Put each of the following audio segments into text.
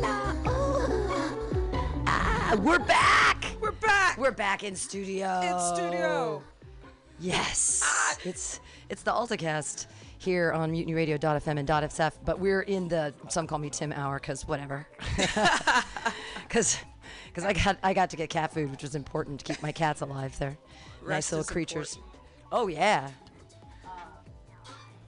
La. Ooh. Ah, we're back. We're back. We're back in studio. in studio. Yes. It's it's the AltaCast here on MutinyRadio.fm and .fsf, but we're in the some call me Tim hour because whatever. Because because I got I got to get cat food, which was important to keep my cats alive. They're nice little creatures. important. Oh yeah.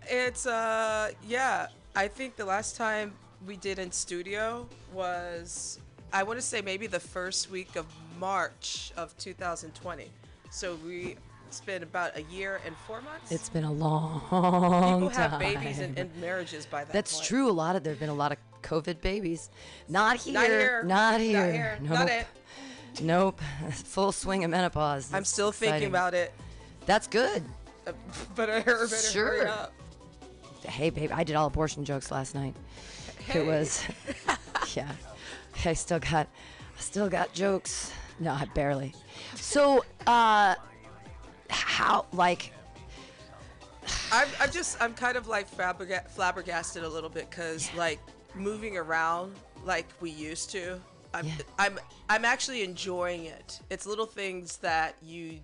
It's uh yeah. I think the last time we did in studio was I want to say maybe the first week of March of 2020. So we spent about a year and four months. It's been a long People time. have babies and, and marriages by that. That's point. true. A lot of there have been a lot of COVID babies. Not here. Not here. Not here. Not here. Nope. Not it. Nope. Full swing of menopause. I'm It's still thinking about it. That's good. Uh, But I better Sure. hurry up. Hey, babe, I did all abortion jokes last night. It was, yeah. I still got, I still got jokes. No, I barely. So, uh, how like I'm, I'm just I'm kind of like flabberga- flabbergasted a little bit because like moving around like we used to. I'm, Yeah. I'm I'm actually enjoying it. It's little things that you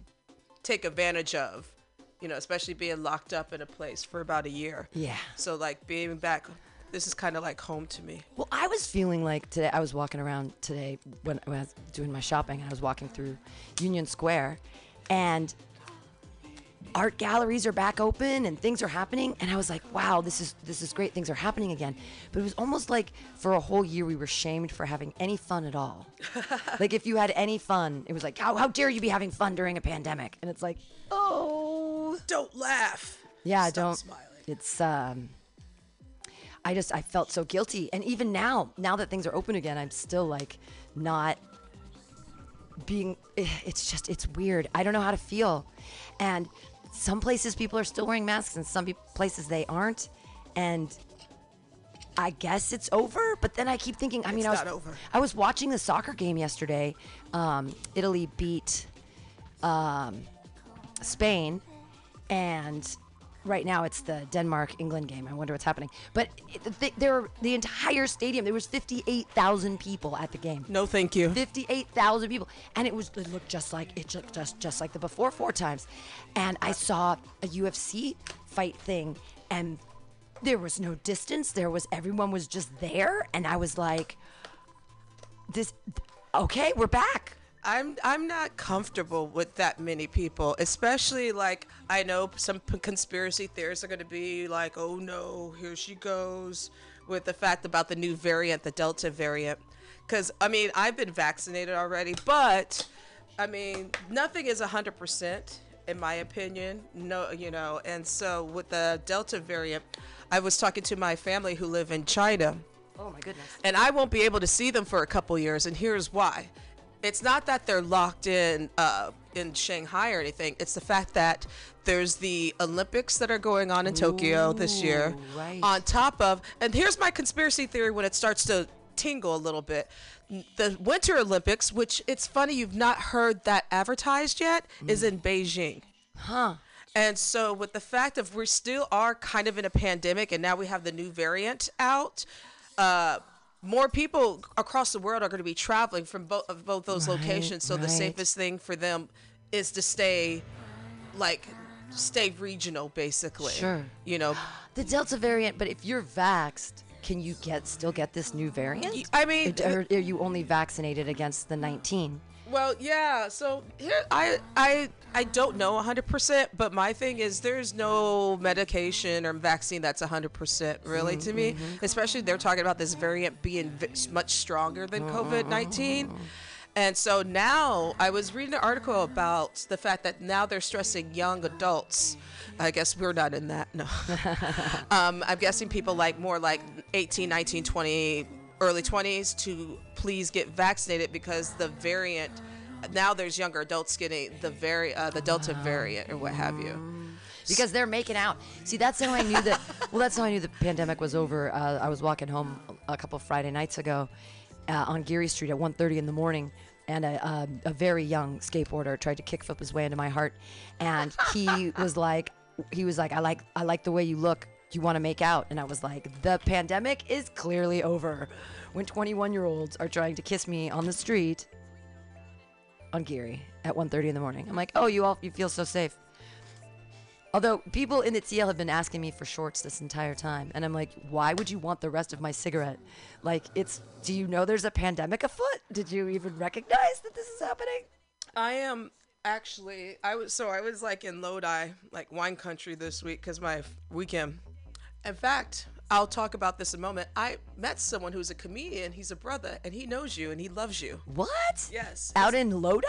take advantage of, you know, especially being locked up in a place for about a year. Yeah. So like being back, this is kind of like home to me. Well, I was feeling like today. I was walking around today when, when I was doing my shopping, and I was walking through Union Square, and art galleries are back open and things are happening. And I was like, "Wow, this is this is great. Things are happening again." But it was almost like for a whole year we were shamed for having any fun at all. like if you had any fun, it was like, "How how dare you be having fun during a pandemic?" And it's like, "Oh, Don't laugh. yeah, Stop don't. smiling. It's um. I just I felt so guilty, and even now, now that things are open again, I'm still like not being. eh, It's just it's weird. I don't know how to feel, and some places people are still wearing masks, and some places they aren't, and. I guess it's over, but then I keep thinking. I mean, It's I was. I was watching the soccer game yesterday. Um, Italy beat um, Spain, and right now it's the Denmark England game. I wonder what's happening. But th- there, the entire stadium, there was fifty eight thousand people at the game. No, thank you. Fifty eight thousand people, and it was it looked just like it looked just just like the before four times. And I saw a UFC fight thing, and there was no distance. There was everyone was just there, and I was like, this. Okay, we're back. I'm I'm not comfortable with that many people, especially like I know some p- conspiracy theorists are going to be like, "Oh no, here she goes," with the fact about the new variant, the Delta variant. Because I mean, I've been vaccinated already, but I mean, nothing is hundred percent in my opinion. No, you know, and so with the Delta variant, I was talking to my family who live in China Oh my goodness. and I won't be able to see them for a couple years. And here's why: it's not that they're locked in uh, in Shanghai or anything. It's the fact that there's the Olympics that are going on in Tokyo this year. Right. On top of, and here's my conspiracy theory when it starts to tingle a little bit. The Winter Olympics, which it's funny you've not heard that advertised yet, is in Beijing. Huh. And so, with the fact of we still are kind of in a pandemic, and now we have the new variant out, uh, more people across the world are going to be traveling from both of both those Right, locations. So the safest thing for them is to stay, like, stay regional, basically. Sure. You know, The Delta variant, but if you're vaxxed, can you get still get this new variant? I mean, uh, Or are you only vaccinated against the 19? Well, yeah. So here, I, I, I don't know 100%, but my thing is there's no medication or vaccine that's 100% really to me. Especially they're talking about this variant being v- much stronger than COVID-19. And so now I was reading an article about the fact that now they're stressing young adults. I guess we're not in that. No. um, I'm guessing people like more like 18, 19, 20, early 20s to please get vaccinated because the variant now there's younger adults getting the vari- uh, the Delta variant or what have you. because they're making out. See, that's how I knew that. well, that's how I knew the pandemic was over. Uh, I was walking home a couple Friday nights ago uh, on Geary Street at 1:30 in the morning, and a, um, a very young skateboarder tried to kickflip his way into my heart, and he was like, he was like, I like, I like the way you look. You want to make out? And I was like, the pandemic is clearly over. When 21 year olds are trying to kiss me on the street on Geary at 1:30 in the morning, I'm like, oh, you all, you feel so safe. Although people in the TL have been asking me for shorts this entire time, and I'm like, why would you want the rest of my cigarette? Like, it's. Do you know there's a pandemic afoot? Did you even recognize that this is happening? I am actually I was so I was like in Lodi, like wine country this week because my weekend. In fact, I'll talk about this in a moment. I met someone who's a comedian. He's a brother, and he knows you and he loves you. What? Yes. Out in Lodi?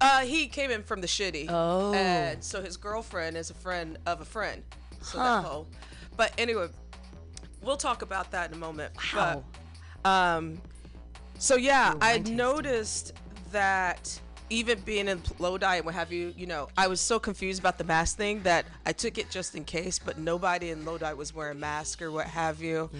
Uh, he came in from the shitty. Oh. And so his girlfriend is a friend of a friend. So Huh. that whole. But anyway, we'll talk about that in a moment. Wow. But, um, so yeah, I noticed that even being in Lodi, what have you, you know, I was so confused about the mask thing that I took it just in case, but nobody in Lodi was wearing mask or what have you.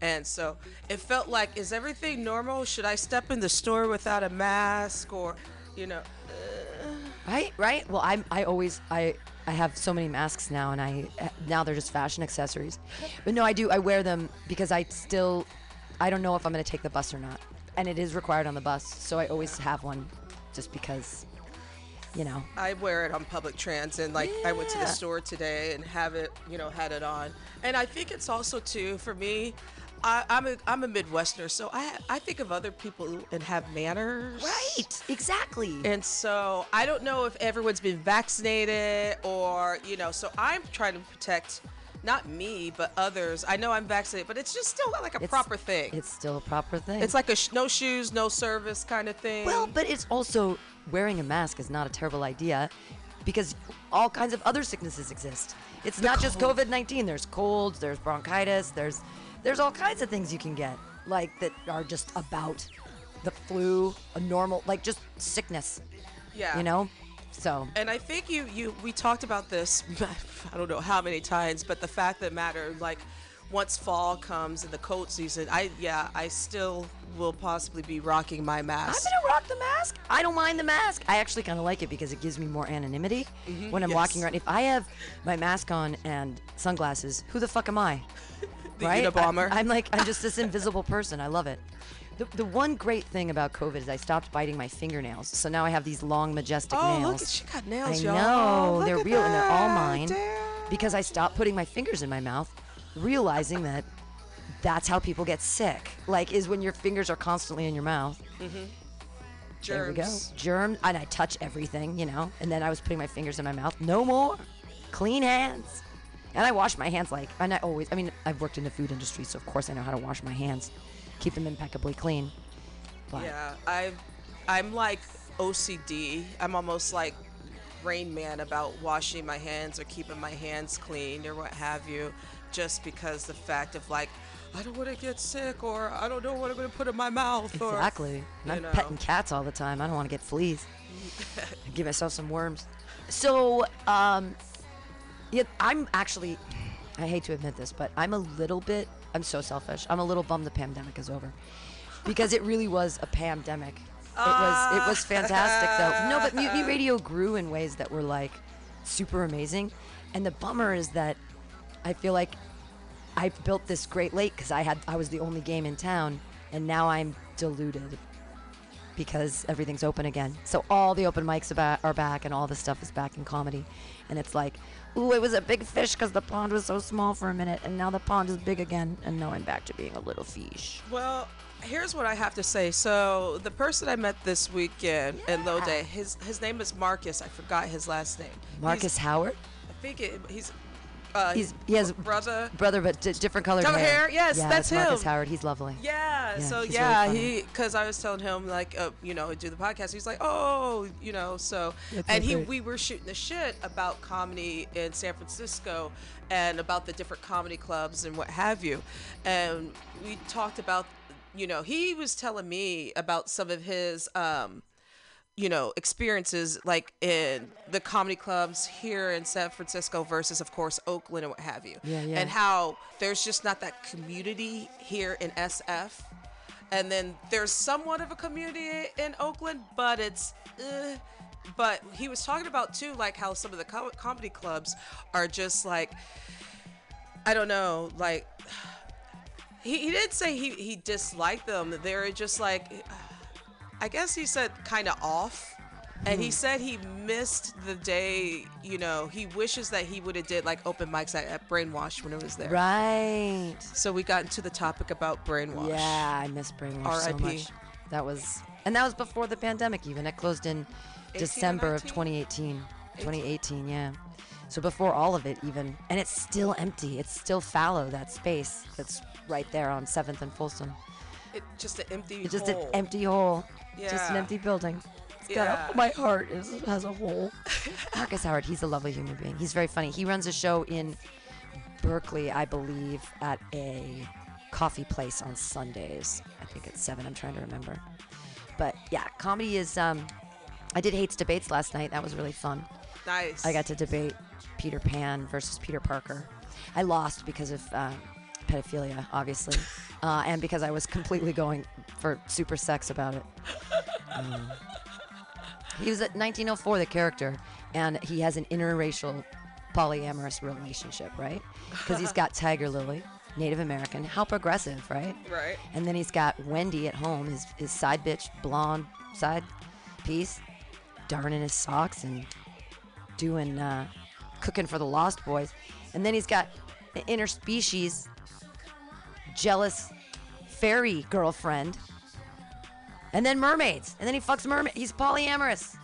And so it felt like, is everything normal? Should I step in the store without a mask or, you know? Uh. Right, right. Well, I I always I I have so many masks now, and I now they're just fashion accessories. But no, I do I wear them because I still I don't know if I'm gonna take the bus or not, and it is required on the bus, so I always have one, just because, you know. I wear it on public transit. And like I went to the store today and have it, you know, had it on. And I think it's also too for me. I, I'm a I'm a Midwesterner, so I I think of other people and have manners. Right. Exactly. And so I don't know if everyone's been vaccinated or you know. So I'm trying to protect not me but others. I know I'm vaccinated, but it's just still like a It's- proper thing. It's still a proper thing. It's like a sh- no shoes, no service kind of thing. Well, but it's also wearing a mask is not a terrible idea because all kinds of other sicknesses exist. It's not just. COVID 19. There's colds, there's bronchitis, there's there's all kinds of things you can get like that are just about the flu, a normal like just sickness, yeah, you know? So, And I think you you we talked about this I don't know how many times, but the fact that matter like once fall comes and the cold season, I yeah, I still will possibly be rocking my mask. I'm gonna rock the mask. I don't mind the mask. I actually kind of like it because it gives me more anonymity mm-hmm. when I'm walking around. If I have my mask on and sunglasses, who the fuck am I? The right? Unabomber. I, am like I'm just this invisible person. I love it. The, the one great thing about COVID is I stopped biting my fingernails, so now I have these long, majestic oh, nails. look at she got nails, I y'all. know Look they're real and they're all mine Damn. because I stopped putting my fingers in my mouth, realizing that that's how people get sick. Like, is when your fingers are constantly in your mouth. Mhm. There we go. Germs. Germs, and I touch everything, you know. And then I was putting my fingers in my mouth. No more. Clean hands. And I wash my hands like, and I always, I mean, I've worked in the food industry, so of course I know how to wash my hands, keep them impeccably clean. But Yeah, I I'm like OCD. I'm almost like Rain Man about washing my hands or keeping my hands clean or what have you, just because the fact of like I don't want to get sick or I don't know what I'm going to put in my mouth. or- exactly. And I'm you petting cats all the time. I don't want to get fleas. Give myself some worms. So, um, yeah, I'm actually, I hate to admit this, but I'm a little bit, I'm so selfish. I'm a little bummed the pandemic is over because it really was a pandemic. It was it was ah. fantastic though. No, but Mutiny Radio grew in ways that were like super amazing. And the bummer is that I feel like I built this great lake because I had I was the only game in town, and now I'm diluted because everything's open again. So all the open mics are back, and all the stuff is back in comedy, and it's like, ooh, it was a big fish because the pond was so small for a minute, and now the pond is big again, and now I'm back to being a little fish. Well, here's what I have to say. So the person I met this weekend in Lodi, his his name is Marcus. I forgot his last name. Marcus He's, Howard. I think it, he's. Uh, He's he has brother. brother, but d- different colored Color hair. hair, yes, yeah, that's Marcus him. Howard. He's lovely. Yeah, Yeah, so he's really yeah, he because I was telling him like uh, you know do the podcast. He's like, oh, you know, so and he we were shooting the shit about comedy in San Francisco and about the different comedy clubs and what have you, and we talked about you know he was telling me about some of his um you know experiences like in the comedy clubs here in San Francisco versus of course Oakland and what have you. Yeah, yeah. and how there's just not that community here in SF and then there's somewhat of a community in Oakland but it's uh, but he was talking about too like how some of the co- comedy clubs are just like I don't know like he, he did say he, he disliked them. They're just like I guess he said kind of off. And Hmm. he said he missed the day, you know, he wishes that he would have did like open mics at, at Brainwash when it was there. Right. So we got into the topic about Brainwash. Yeah, I miss Brainwash so R.I.P.. much. That was, and that was before the pandemic. Even it closed in 18 or December of 19? 2018. 2018, yeah. So before all of it, even, and it's still empty. It's still fallow. That space that's right there on Seventh and Folsom. It, just an empty It's just hole. an empty hole. Just an empty building. It's Yeah. got a, my heart is, has a hole. Marcus Howard, he's a lovely human being. He's very funny. He runs a show in Berkeley, I believe, at a coffee place on Sundays. I think it's seven. I'm trying to remember. But yeah, comedy is. Um, I did hates debates last night. That was really fun. Nice. I got to debate Peter Pan versus Peter Parker. I lost because of uh, pedophilia, obviously, uh, and because I was completely going for super sex about it. Um, he was at 1904, the character, and he has an interracial polyamorous relationship, right? Because he's got Tiger Lily, Native American. How progressive, right? Right. And then he's got Wendy at home, his, his side bitch, blonde side piece, darning his socks and doing uh, cooking for the Lost Boys. And then he's got the interspecies jealous fairy girlfriend. And then mermaids. And then he fucks mermaid. He's polyamorous.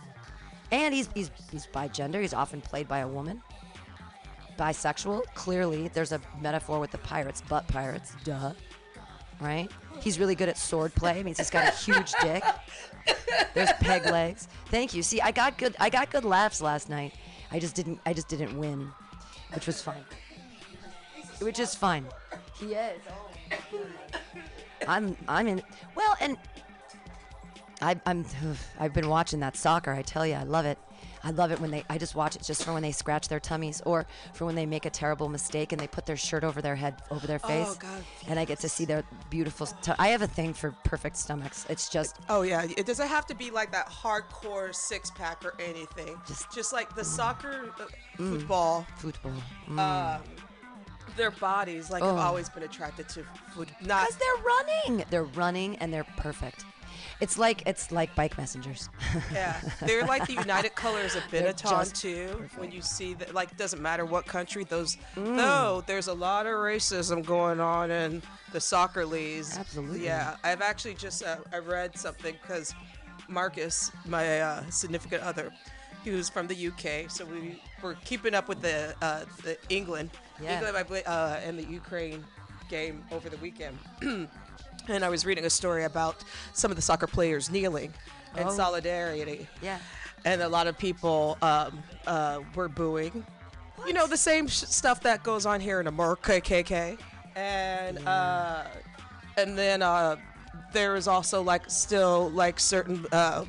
And he's he's he's bigender. He's often played by a woman. Bisexual. Clearly, there's a metaphor with the pirates, butt pirates. Duh. Right? He's really good at sword play. means he's got a huge dick. There's peg legs. Thank you. See, I got good. I got good laughs last night. I just didn't. I just didn't win, which was fine. Which is fine. He is. I'm. I'm in. Well, and I, I'm. I've been watching that soccer. I tell you, I love it. I love it when they. I just watch it just for when they scratch their tummies, or for when they make a terrible mistake and they put their shirt over their head, over their face, God, and I get to see their beautiful. I have a thing for perfect stomachs. It's just Oh yeah, it doesn't have to be like that hardcore six pack or anything. Just- Just, like the soccer, uh, football, football. um, their bodies. Like. I've always been attracted to foot. Not Because they're running. They're running and they're perfect. It's like it's like bike messengers. Yeah, they're like the United Colors of Benetton just too. When you see that, like, doesn't matter what country those. Mm. No, there's a lot of racism going on in the soccer leagues. Absolutely. Yeah, I've actually just uh, I read something because Marcus, my uh, significant other, was from the UK, so we were keeping up with the uh, the England, Yeah. England uh, and the Ukraine game over the weekend. and I was reading a story about some of the soccer players kneeling in Oh. solidarity. Yeah. And a lot of people um, uh, were booing. You know, the same sh- stuff that goes on here in America, KK. And uh, and then uh, there is also like still like certain uh,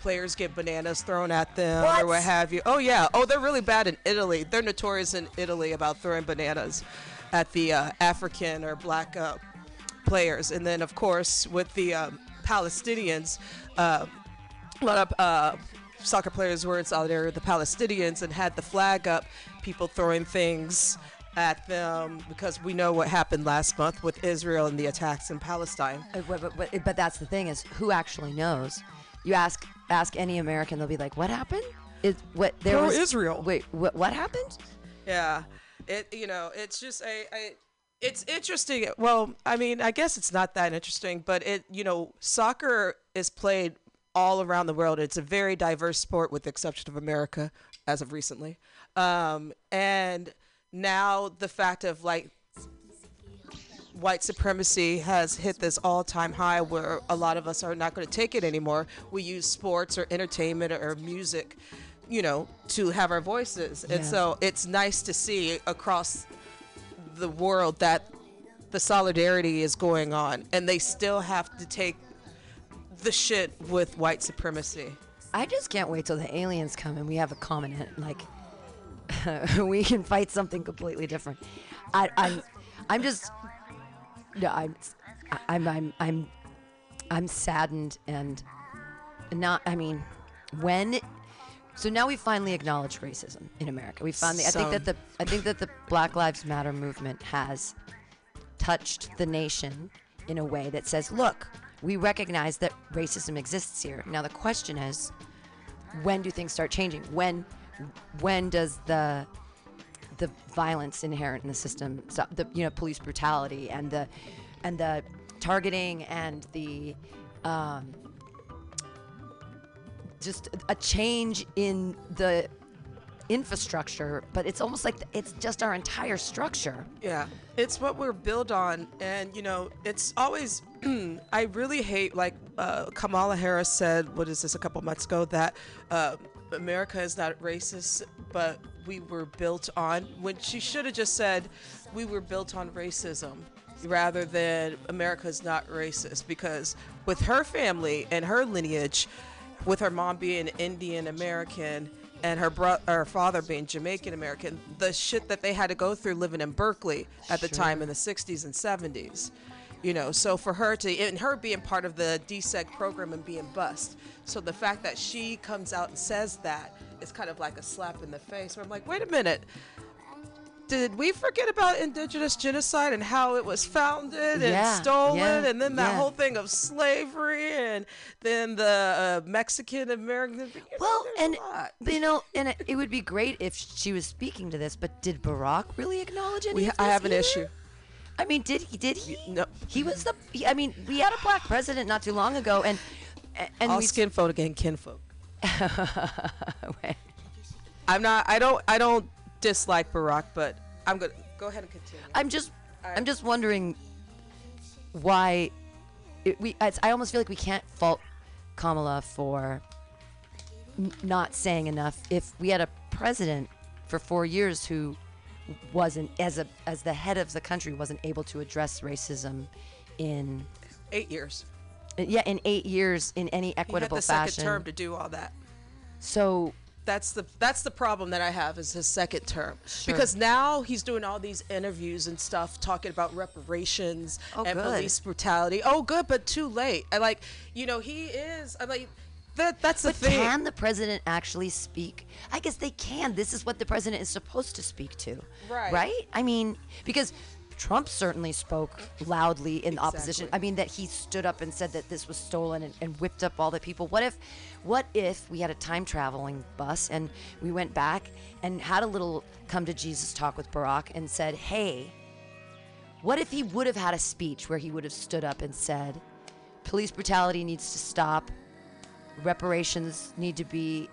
players get bananas thrown at them What? or what have you. Oh yeah. Oh, they're really bad in Italy. They're notorious in Italy about throwing bananas at the uh, African or black uh, players. And then of course with the um, Palestinians. Uh, a lot of uh, soccer players were in solidarity with the Palestinians and had the flag up, people throwing things at them because we know what happened last month with Israel and the attacks in Palestine. But, but, but, but that's the thing is who actually knows? You ask ask any American, they'll be like, "What happened? Is what there Pro was Israel. Wait, what what happened? Yeah, it you know it's just a, I It's interesting. Well, I mean, I guess it's not that interesting, but it, you know, soccer is played all around the world. It's a very diverse sport, with the exception of America, as of recently. Um, and now the fact of like white supremacy has hit this all-time high where a lot of us are not going to take it anymore. We use sports or entertainment or music, you know, to have our voices. And so it's nice to see across the world that the solidarity is going on and they still have to take the shit with white supremacy. I just can't wait till the aliens come and we have a common like we can fight something completely different. I, I'm I'm just no I'm I'm I'm I'm I'm saddened and not I mean when so now we finally acknowledge racism in America. We finally I think that the I think that the Black Lives Matter movement has touched the nation in a way that says, look, we recognize that racism exists here. Now the question is, when do things start changing? When when does the the violence inherent in the system stop? The you know police brutality and the and the targeting and the um, just a change in the infrastructure, but it's almost like it's just our entire structure. Yeah, it's what we're built on, and you know, it's always. I really hate, like uh, Kamala Harris said, what is this, a couple months ago, that uh, America is not racist, but we were built on. When she should have just said, we were built on racism, rather than America is not racist, because with her family and her lineage, with her mom being Indian American and her bro- her father being Jamaican American, the shit that they had to go through living in Berkeley at the time in the 60s and 70s. You know, so for her to and her being part of the DSEG program and being bust. So the fact that she comes out and says that is kind of like a slap in the face. Where I'm like, wait a minute, did we forget about indigenous genocide and how it was founded and Yeah, stolen yeah, and then that yeah. whole thing of slavery and then the uh, Mexican American Well, there's and you know, and it, it would be great if she was speaking to this. But did Barack really acknowledge any we I have an either? issue. I mean, did he? Did he? No. He was the. He, I mean, we had a black president not too long ago, and and All we. skin folk again kinfolk. I'm not I don't I don't dislike Barack, but I'm gonna go ahead and continue. I'm just. I'm just wondering why it, we. It's, I almost feel like we can't fault Kamala for n- not saying enough. If we had a president for four years who wasn't as a as the head of the country wasn't able to address racism in Eight years. yeah in eight years in any equitable He had the fashion. second term to do all that. so That's the that's the problem that I have is his second term Sure. because now he's doing all these interviews and stuff talking about reparations Oh, and good. police brutality. Oh, good, but too late. I like you know he is. I like that. That's the But thing. can the president actually speak? I guess they can. This is what the president is supposed to speak to. Right. Right? I mean, because Trump certainly spoke loudly in opposition. I mean, that he stood up and said that this was stolen and, and whipped up all the people. What if, what if we had a time traveling bus and we went back and had a little come to Jesus talk with Barack and said, hey, what if he would have had a speech where he would have stood up and said, police brutality needs to stop, reparations need to be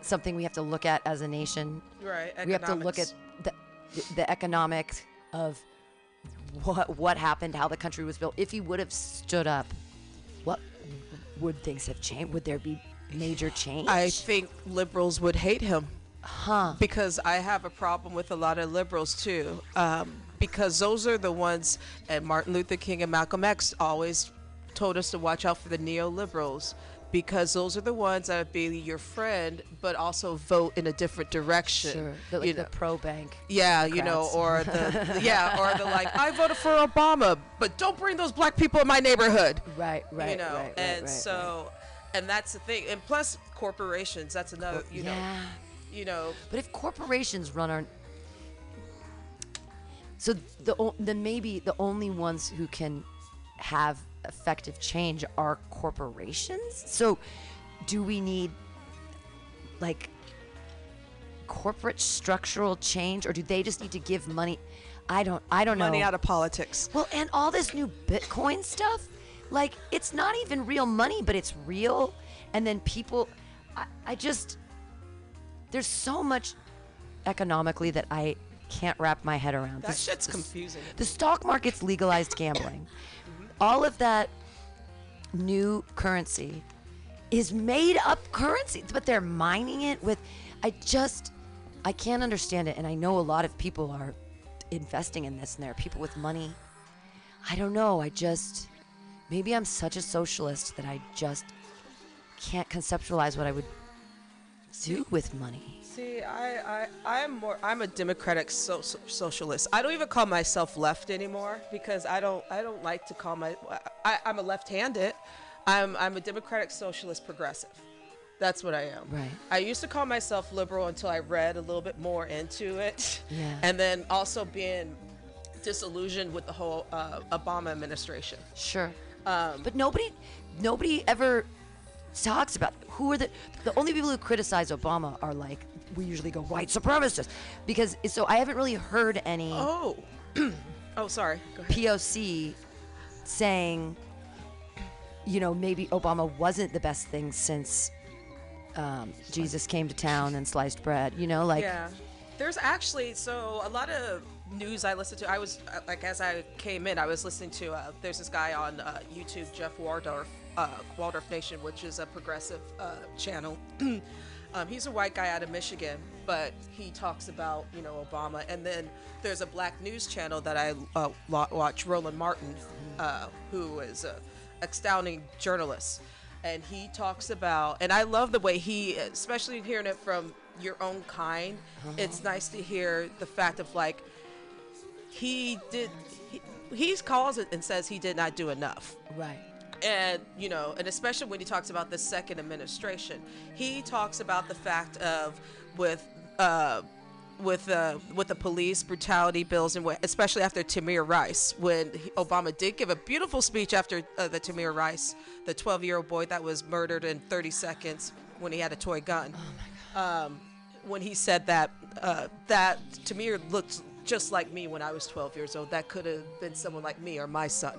something we have to look at as a nation. Right, We have to look at the the economics of what what happened, how the country was built. If he would have stood up, what would things have changed? Would there be major change? I think liberals would hate him. huh? because I have a problem with a lot of liberals too. Um, because those are the ones, and Martin Luther King and Malcolm X always told us to watch out for the neoliberals because those are the ones that would be your friend, but also vote in a different direction. Sure. The, like you the pro bank. Yeah, you know, or the yeah, or the like. I voted for Obama, but don't bring those black people in my neighborhood Right, right, you know right, right, and right, so and that's the thing and plus corporations that's another you yeah. know you know But if corporations run our so the then maybe the only ones who can have effective change are corporations. So do we need like corporate structural change or do they just need to give money? I don't I don't Money know. Money out of politics. Well, and all this new Bitcoin stuff, like it's not even real money, but it's real. And then people, I, I just, there's so much economically that I can't wrap my head around. That This- shit's confusing. The stock market's legalized gambling. All of that new currency is made up currency, but they're mining it with. I just, I can't understand it. And I know a lot of people are investing in this, and there are people with money. I don't know. I just, maybe I'm such a socialist that I just can't conceptualize what I would do with money. See, I, I, I'm more. I'm a democratic so- so- socialist. I don't even call myself left anymore because I don't. I don't like to call my. I, I'm a left-handed. I'm. I'm a democratic socialist progressive. That's what I am. Right. I used to call myself liberal until I read a little bit more into it. Yeah. And then also being disillusioned with the whole uh, Obama administration. Sure. Um, but nobody, nobody ever talks about who are the the only people who criticize Obama are like we usually go white supremacists because so I haven't really heard any Oh. oh, sorry. POC saying, you know, maybe Obama wasn't the best thing since um, Jesus came to town and sliced bread. You know, like yeah there's actually so a lot of news i listened to i was uh, like as i came in i was listening to uh, there's this guy on uh, youtube jeff waldorf uh, waldorf nation which is a progressive uh, channel um, he's a white guy out of michigan but he talks about you know obama. And then there's a black news channel that i uh, watch roland martin uh, who is an astounding journalist. And he talks about and i love the way he especially hearing it from your own kind it's nice to hear the fact of like he did he, he calls it and says he did not do enough. Right. And you know and especially when he talks about the second administration he talks about the fact of with uh with uh, with the police brutality bills and wh- especially after Tamir Rice when he, Obama did give a beautiful speech after uh, the Tamir Rice the 12 year old boy that was murdered in 30 seconds when he had a toy gun. Oh um, when he said that uh, that Tamir looked just like me when I was 12 years old. That could have been someone like me or my son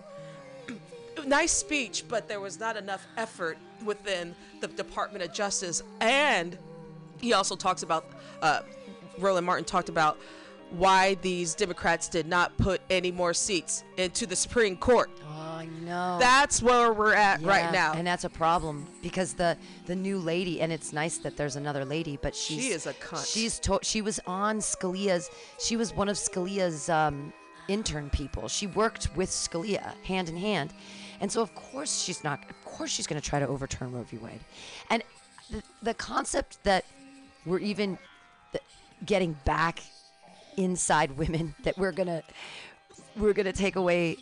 nice speech, but there was not enough effort within the Department of Justice. And he also talks about, uh, Roland Martin talked about why these Democrats did not put any more seats into the Supreme Court. Oh, know. That's where we're at Yeah, right now. and that's a problem because the the new lady, and it's nice that there's another lady, but she's She is a cunt. She's to, she was on Scalia's. She was one of Scalia's um, intern people. She worked with Scalia hand in hand, and so of course she's not. Of course she's going to try to overturn Roe v. Wade, and the the concept that we're even getting back inside women that we're gonna we're gonna take away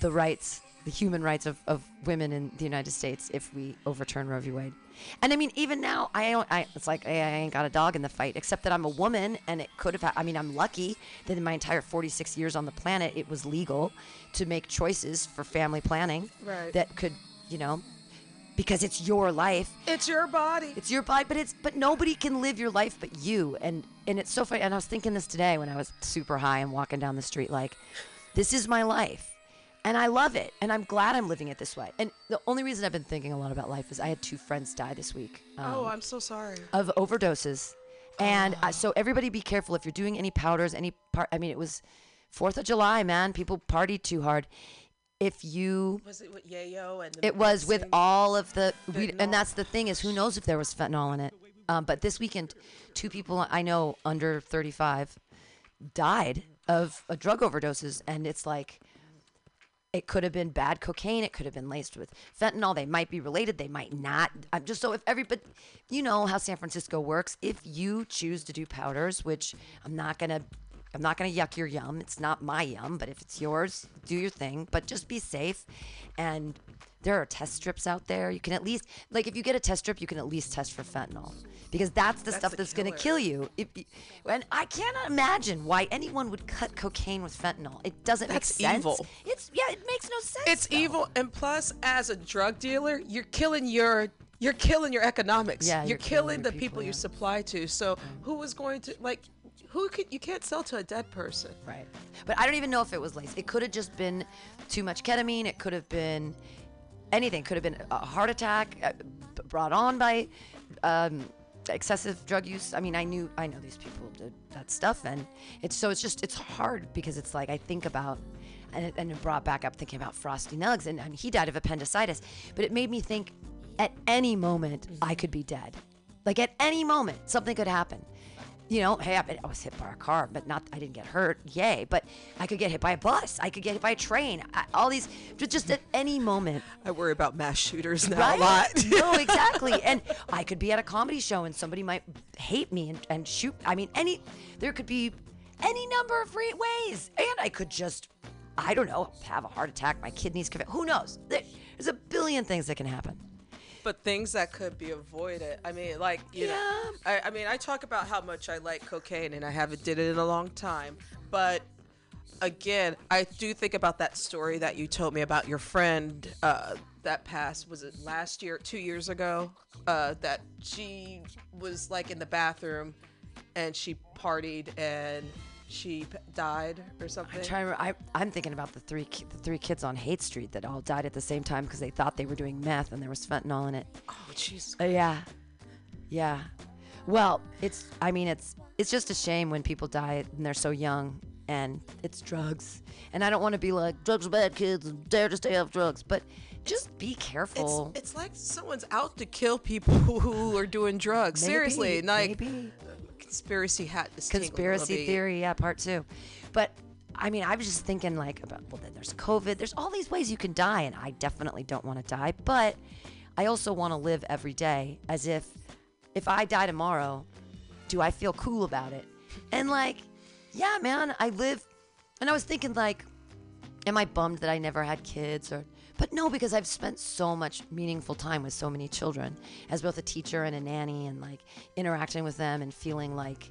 the rights, the human rights of, of women in the United States if we overturn Roe v. Wade. And I mean, even now, I, don't- I it's like hey, I ain't got a dog in the fight, except that I'm a woman, and it could have. Ha- I mean, I'm lucky that in my entire 46 years on the planet, it was legal to make choices for family planning Right. that could, you know, because it's your life. it's your body. It's your body, but it's but nobody can live your life but you. And and it's so funny. And I was thinking this today when I was super high and walking down the street, like, this is my life, and I love it, and I'm glad I'm living it this way. And the only reason I've been thinking a lot about life is I had two friends die this week. um, oh, I'm so sorry. of overdoses. And uh, so everybody be careful if you're doing any powders, any part. I mean, it was Fourth of July, man. People partied too hard. If you Was it with Yayo and the it was with all of the, we, and that's the thing is, who knows if there was fentanyl in it? Um, but this weekend, two people I know under 35 died of uh, drug overdoses, and it's like it could have been bad cocaine. It could have been laced with fentanyl. They might be related. They might not. I'm just so if everybody, you know how San Francisco works. If you choose to do powders, which I'm not gonna, I'm not gonna yuck your yum. It's not my yum, but if it's yours, do your thing. But just be safe. And there are test strips out there. You can at least like if you get a test strip, you can at least test for fentanyl because that's the stuff that's gonna kill you. You, and I cannot imagine why anyone would cut cocaine with fentanyl. It doesn't That's make sense. evil. It's yeah, it makes no sense. It's though. evil, and plus, as a drug dealer, you're killing your you're killing your economics. Yeah, you're, you're killing, killing the people, people, you supply to. So mm. who is going to like? who could you can't sell to a dead person. Right. But I don't even know if it was lace. It could have just been too much ketamine. It could have been anything. Could have been a heart attack uh, brought on by um, excessive drug use. I mean, I knew I know these people did that stuff, and it's so it's just it's hard because it's like I think about. And it, and it brought back up thinking about Frosty Nugs, and, and he died of appendicitis. But it made me think at any moment I could be dead. Like at any moment, something could happen you know, hey, I was hit by a car, but not, I didn't get hurt. Yay. But I could get hit by a bus. I could get hit by a train. I, all these, ju- just at any moment. I worry about mass shooters now Right? a lot. no, exactly. And I could be at a comedy show and somebody might hate me and, and shoot. I mean, any, there could be any number of ways. And I could just, I don't know, have a heart attack. My kidneys could, who knows? There's a billion things that can happen. But things that could be avoided. I mean, like you know, I, I mean, I talk about how much I like cocaine, and I haven't did it in a long time. But again, I do think about that story that you told me about your friend uh, that passed. Was it last year, two years ago? Uh, that she was like in the bathroom, and she partied and she p- died or something. Trying to, I, I'm thinking about the three ki- the three kids on Haight Street that all died at the same time because they thought they were doing meth and there was fentanyl in it. oh, Jesus. Uh, yeah, yeah. Well, it's I mean it's it's just a shame when people die and they're so young and it's drugs. And I don't want to be like drugs are bad, kids. and Dare to stay off drugs, but just be It's, careful. it's like someone's out to kill people who are doing drugs. Maybe, Seriously, like maybe. Conspiracy hat is tingling a little conspiracy theory, yeah, part two. But I mean, I was just thinking like about well, then there's COVID. There's all these ways you can die, and I definitely don't want to die. But I also want to live every day as if if I die tomorrow, do I feel cool about it? And like, yeah, man, I live. And I was thinking like, am I bummed that I never had kids or? But no, because I've spent so much meaningful time with so many children as both a teacher and a nanny, and like interacting with them and feeling like,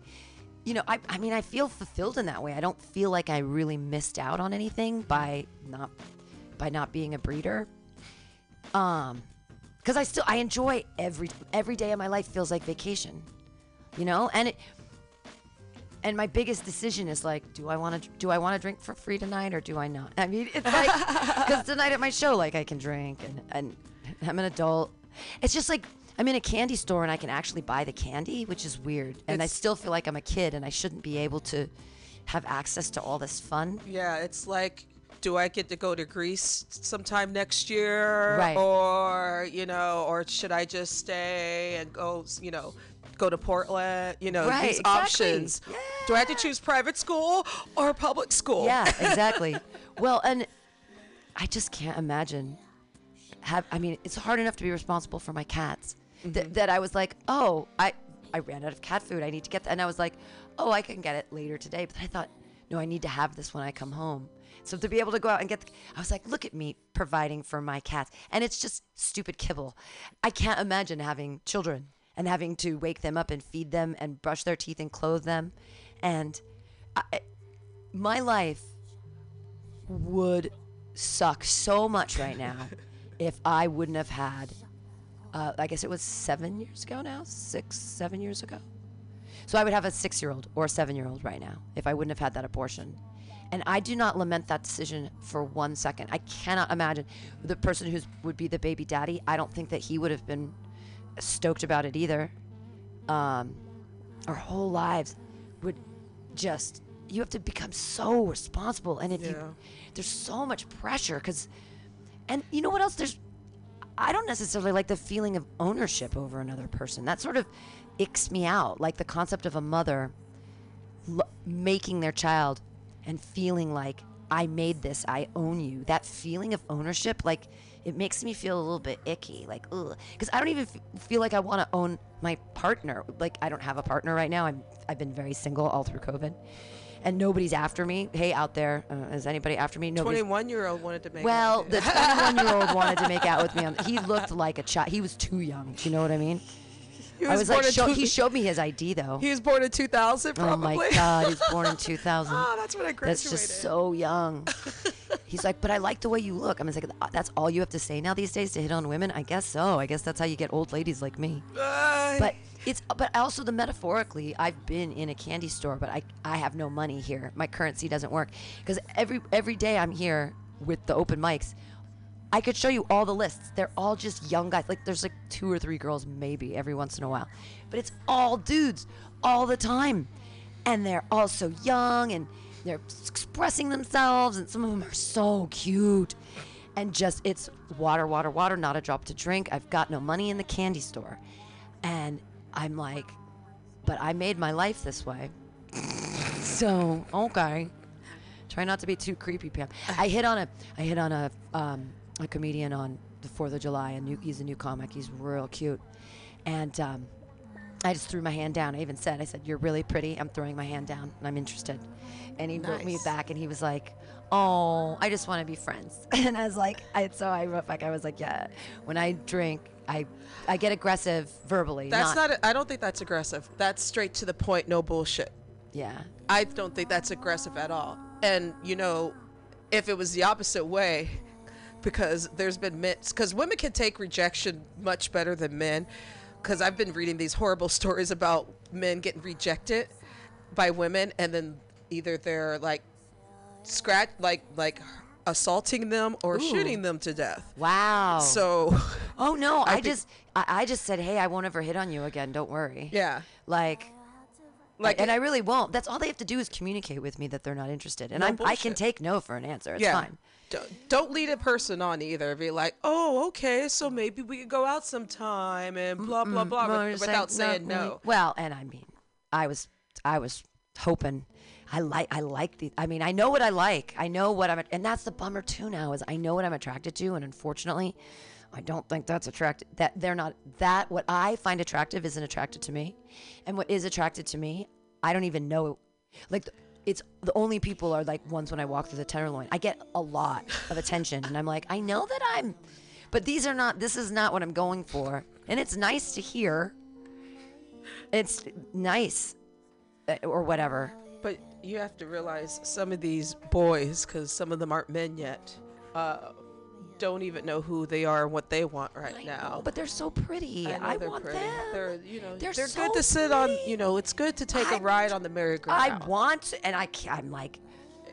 you know, I, I mean, I feel fulfilled in that way. I don't feel like I really missed out on anything by not by not being a breeder. Um, because I still I enjoy every every day of my life feels like vacation, you know, and it. And my biggest decision is like, do I want to do I want to drink for free tonight or do I not? I mean, it's like because tonight at my show, like I can drink and and I'm an adult. It's just like I'm in a candy store and I can actually buy the candy, which is weird. And I It's- still feel like I'm a kid and I shouldn't be able to have access to all this fun. Yeah, it's like, do I get to go to Greece sometime next year, Right. or you know, or should I just stay and go, you know, go to Portland? You know, Right, these exactly. options. Do I have to choose private school or public school? Yeah, exactly. well, and I just can't imagine. Have I mean, it's hard enough to be responsible for my cats. Th- mm-hmm. that I was like, oh, I I ran out of cat food. I need to get that, and I was like, oh, I can get it later today. But I thought, no, I need to have this when I come home. So to be able to go out and get, the, I was like, look at me providing for my cats, and it's just stupid kibble. I can't imagine having children and having to wake them up and feed them and brush their teeth and clothe them, and I, my life would suck so much right now if I wouldn't have had. Uh, I guess it was seven years ago now, six, seven years ago. So I would have a six-year-old or a seven-year-old right now if I wouldn't have had that abortion. And I do not lament that decision for one second. I cannot imagine the person who would be the baby daddy. I don't think that he would have been stoked about it either. Um, our whole lives would just you have to become so responsible and if Yeah. you there's so much pressure because and you know what else there's i don't necessarily like the feeling of ownership over another person that sort of icks me out like the concept of a mother lo- making their child and feeling like i made this i own you that feeling of ownership like it makes me feel a little bit icky like ugh because i don't even f- feel like i want to own my partner like i don't have a partner right now i'm i've been very single all through covid and nobody's after me hey out there uh, is anybody after me nobody's Twenty-one-year-old wanted to make. well, the 21 year old wanted to make out with me. On, he looked like a child. He was too young. Do you know what I mean? He I was like, born in show, two- he showed me his ID though. He was born in 2000, probably. oh my God, he was born in 2000. oh, that's when I graduated. That's just so young. He's like, but I like the way you look. I'm like, "Uh, that's all you have to say now these days to hit on women? I guess so. I guess that's how you get old ladies like me. Uh, but it's but also the metaphorically i've been in a candy store but i i have no money here my currency doesn't work because every every day i'm here with the open mics i could show you all the lists. They're all just young guys. Like there's like two or three girls maybe every once in a while. But it's all dudes all the time. And they're all so young and they're expressing themselves and some of them are so cute. And just it's water water water not a drop to drink. I've got no money in the candy store. And I'm like, but I made my life this way. so okay. Try not to be too creepy, Pam. I hit on a I hit on a um, a comedian on the Fourth of July. and new he's a new comic. He's real cute, and um, I just threw my hand down. I even said, I said, "You're really pretty. I'm throwing my hand down, and I'm interested." And he wrote me back, and he was like, "Oh, I just want to be friends." And I was like, I, "So I wrote back. I was like, yeah. When I drink, I I get aggressive verbally. That's not. I I don't think that's aggressive. That's straight to the point. No bullshit. yeah. I don't think that's aggressive at all. And you know, if it was the opposite way, because there's been men, because women can take rejection much better than men. Because I've been reading these horrible stories about men getting rejected by women, and then either they're like scratch, like like assaulting them or shooting them to death. Wow. So, Oh no, I, think- just I, I just said, hey, I won't ever hit on you again. Don't worry. yeah, Like. like and I really won't. That's all they have to do is communicate with me that they're not interested, and No I'm, I can take no for an answer. It's yeah. fine. Don't, don't lead a person on either. Be like, oh, okay, so maybe we could go out sometime and mm, blah blah mm, blah, Well, with- without saying not really- no. Well, and I mean, I was I was hoping. I like I like the. I mean, I know what I like. I know what I'm, and that's the bummer too. Now is I know what I'm attracted to, and unfortunately, I don't think that's attractive. That they're not that. What I find attractive isn't attracted to me, and what is attracted to me, I don't even know. Like it's the only people are like ones when I walk through the tenderloin. I get a lot of attention, and I'm like, I know that I'm, but these are not. This is not what I'm going for, and it's nice to hear. It's nice, uh, or whatever. But you have to realize some of these boys, because some of them aren't men yet, uh, don't even know who they are and what they want right now. But they're so pretty. I, know I, they're want pretty. them. They're you know They're they're, so good to sit on. You know, it's good to take a I- ride on the merry-go-round. I want, and I can't, I'm like,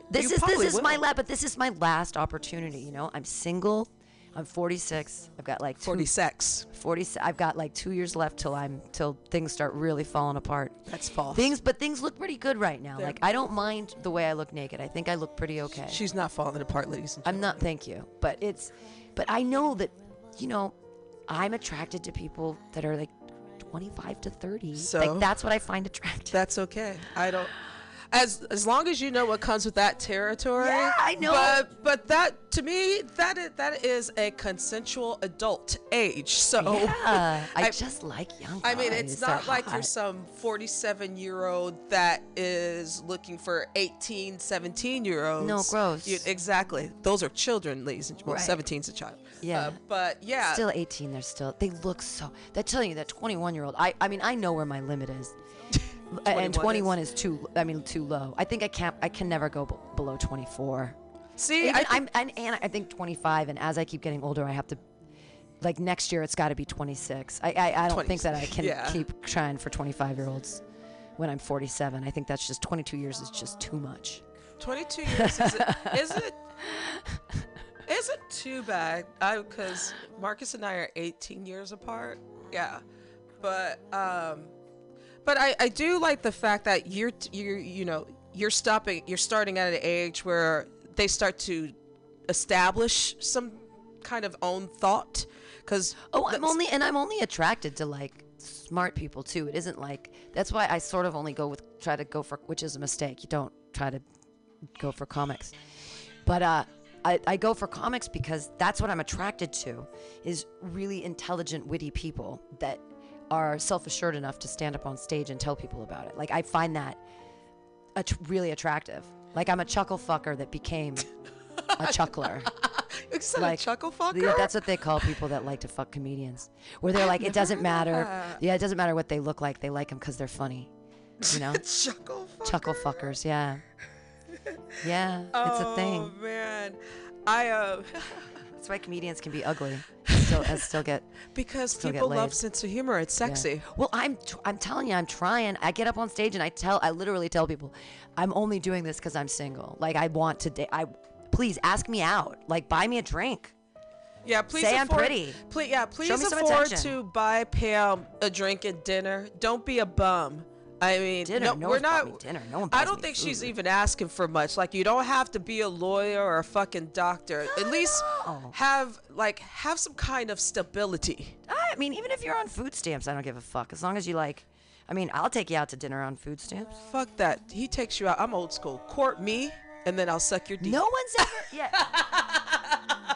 this You is this is my will. la- but this is my last opportunity. You know, I'm single. I'm 46. I've got like two, Forty sex. 40. I've got like two years left till I'm till things start really falling apart. That's false. Things, but things look pretty good right now. They're- Like I don't mind the way I look naked. I think I look pretty okay. She's not falling apart, ladies and I'm not. Thank you. But it's, but I know that, you know, I'm attracted to people that are like 25 to 30. So? like that's what I find attractive. That's okay. I don't. As as long as you know what comes with that territory. Yeah, I know. But but that to me that is, that is a consensual adult age. So. yeah, I, I- just like young. I mean, it's guys. They're not like you're some 47 year old that is looking for 18, 17 year olds. No, gross. You, exactly. Those are children, ladies and well, Right. 17's a child. Yeah. Uh, but yeah. Still 18. They're still. They look so. They're telling you that 21 year old. I. I mean, I know where my limit is. And 21 21 is. too. I mean, too low. I think I can't. I can never go b- below 24. See, Even I think, I'm, I'm and I think 25, and as I keep getting older, I have to. Like next year, it's got to be 26. I I, I don't think that I can yeah. keep trying for 25 year olds when I'm 47. I think that's just 22 years is just too much. 22 years is it, isn't isn't too bad I because Marcus and I are 18 years apart. Yeah, but um, but I I do like the fact that you're you're you know you're stopping you're starting at an age where they start to establish some kind of own thought because Oh, I'm only and I'm only attracted to like smart people too. It isn't like that's why I sort of only go with try to go for which is a mistake. You don't try to go for comics. But uh I, I go for comics because that's what I'm attracted to is really intelligent, witty people that are self-assured enough to stand up on stage and tell people about it. Like I find that att- really attractive. Like I'm a chuckle fucker that became a chuckler. it's not like a chuckle fucker. Yeah, that's what they call people that like to fuck comedians. Where they're like, it doesn't matter. Yeah, it doesn't matter what they look like. They like them because they're funny. You know, chuckle fucker. chuckle fuckers. Yeah, yeah, it's a thing. Oh man, I uh. That's why comedians can be ugly. still I still get Because Still get people love sense of humor. It's sexy. Yeah. Well, I'm tr- I'm telling you, I'm trying. I get up on stage and I tell, I literally tell people, I'm only doing this because I'm single. Like I want to date. I please ask me out. Like buy me a drink. Yeah, please Say I'm afford, pretty. Please, yeah, please afford to buy Pam a drink and dinner. Don't be a bum. I mean, Dinner? no, No we're not. dinner. No one I don't me food. think she's even asking for much. Like, you don't have to be a lawyer or a fucking doctor. At least know. have like have some kind of stability. I mean, even if you're on food stamps, I don't give a fuck. As long as you like, I mean, I'll take you out to dinner on food stamps. Fuck that. He takes you out. I'm old school. Court me, and then I'll suck your dick. No one's ever. Yeah.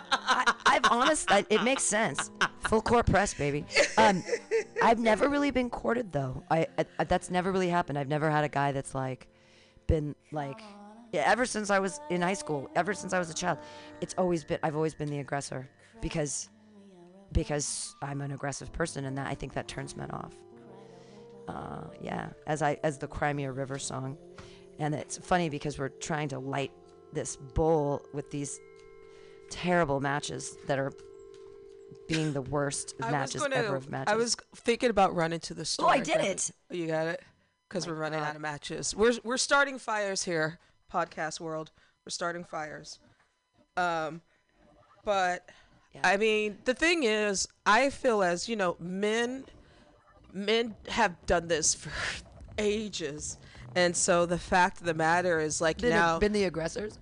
I've honest. It makes sense. Full court press, baby. Um, I've never really been courted though. I, I that's never really happened. I've never had a guy that's like been like. Yeah, ever since I was in high school, ever since I was a child, it's always been. I've always been the aggressor because because I'm an aggressive person, and that I think that turns men off. Uh, yeah, as I as the Cry Me a River song, and it's funny because we're trying to light this bowl with these terrible matches that are being the worst matches gonna. ever of matches. I was thinking about running to the store. Oh, I did grab it. You got it. Because my we're running God. out of matches. We're we're starting fires here, podcast world. We're starting fires. Um, but Yeah. I mean, the thing is, I feel as you know, men, men have done this for ages, and so the fact of the matter is, like been, now, been the aggressors.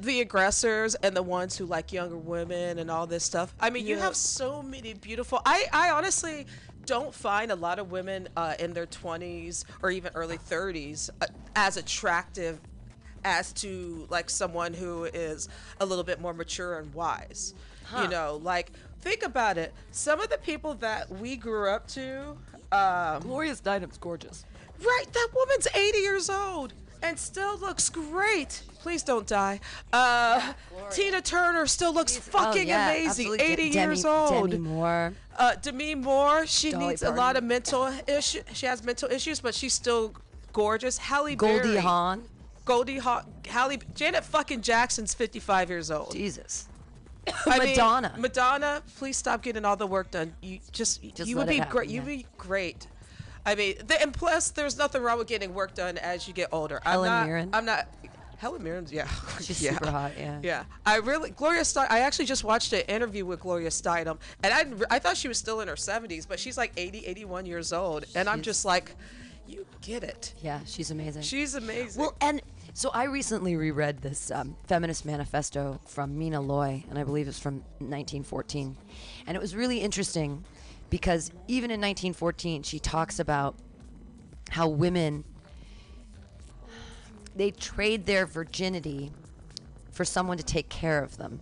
The aggressors and the ones who like younger women and all this stuff. I mean, you have so many beautiful. I I honestly don't find a lot of women uh, in their 20s or even early 30s uh, as attractive as to like someone who is a little bit more mature and wise. You know, like think about it. Some of the people that we grew up to, um, Gloria Steinem's gorgeous. Right, that woman's 80 years old and still looks great. Please don't die. Uh, Tina Turner still looks fucking oh, yeah, amazing. absolutely. 80 De- years Demi, old. Demi Moore. Uh, Demi Moore, she Dolly needs a lot of mental issues. She has mental issues, but she's still gorgeous. Halle Goldie Berry. Hawn. Goldie Hawn. Halle. Janet fucking Jackson's 55 years old. Jesus. I mean, Madonna. Madonna, please stop getting all the work done. You just, Just you would be happen, great. You'd yeah. be great. I mean, the, and plus, there's nothing wrong with getting work done as you get older. Helen I'm not, Mirren. I'm not. Helen Mirren's, yeah. She's yeah. super hot, yeah. Yeah, I really Gloria Steinem. I actually just watched an interview with Gloria Steinem, and I I thought she was still in her 70s, but she's like 80, 81 years old, and I'm just like, you get it. Yeah, she's amazing. She's amazing. Well, and so I recently reread this um, feminist manifesto from Mina Loy, and I believe it's from 1914. And it was really interesting because even in 1914, she talks about how women they trade their virginity for someone to take care of them.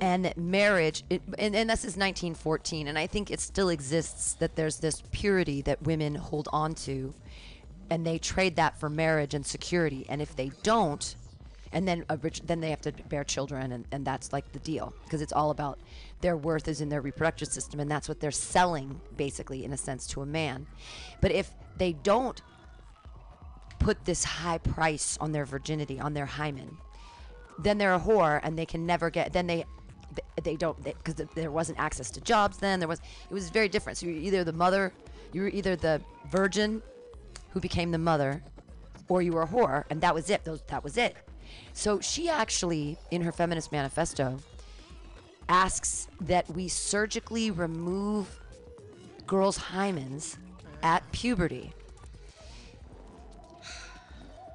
And marriage, it, and, and this is 1914, and I think it still exists that there's this purity that women hold on to and they trade that for marriage and security. And if they don't, and then rich, then they have to bear children, and, and that's like the deal because it's all about their worth is in their reproductive system, and that's what they're selling basically in a sense to a man. But if they don't put this high price on their virginity, on their hymen, then they're a whore, and they can never get. Then they. they- don't because there wasn't access to jobs then. There was it was very different. So you're either the mother, you were either the virgin who became the mother, or you were a whore, and that was it. Those, that was it. So she actually, in her feminist manifesto, asks that we surgically remove girls' hymens at puberty.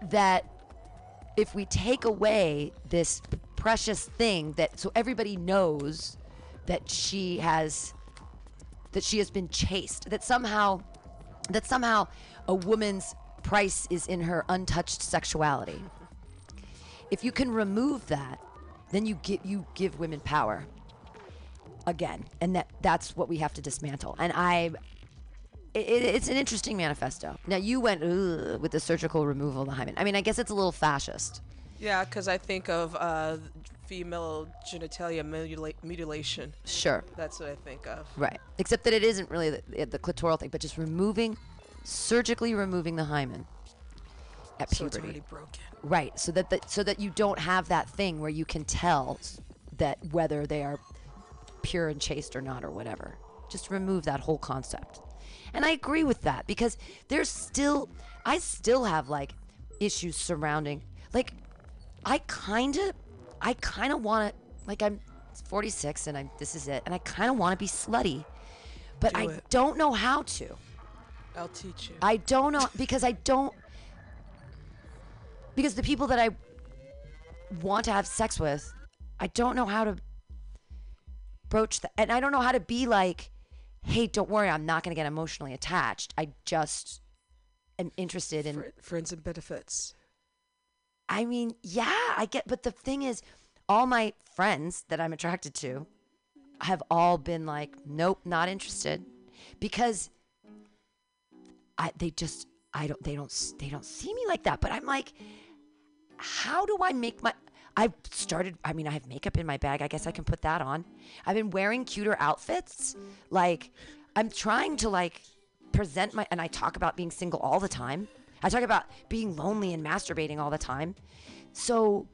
That if we take away this precious thing that so everybody knows that she has that she has been chased that somehow that somehow a woman's price is in her untouched sexuality. If you can remove that, then you give you give women power again, and that that's what we have to dismantle. And I, it, it's an interesting manifesto. Now you went with the surgical removal of the hymen. I mean, I guess it's a little fascist. yeah, because I think of uh, female genitalia mutila- mutilation. Sure, That's what I think of. right. Except that it isn't really the, the clitoral thing, but just removing, surgically removing the hymen at So it's puberty. already broken. Right, so that the, so that you don't have that thing where you can tell that whether they are pure and chaste or not or whatever. Just remove that whole concept. And I agree with that because there's still, I still have like issues surrounding, like, I kind of, I kind of want to, like, I'm 46 and I'm, this is it. And I kind of want to be slutty, but Do I it. don't know how to. I'll teach you. I don't know because I don't because the people that I want to have sex with, I don't know how to broach that, and I don't know how to be like, "Hey, don't worry, I'm not going to get emotionally attached. I just am interested in." Fr- friends and benefits. I mean, yeah, I get, but the thing is, all my friends that I'm attracted to have all been like, "Nope, not interested," because I they just I don't they don't they don't see me like that. But I'm like, how do I make my I've started I mean I have makeup in my bag. I guess I can put that on. I've been wearing cuter outfits. Like I'm trying to like present my and I talk about being single all the time. I talk about being lonely and masturbating all the time. So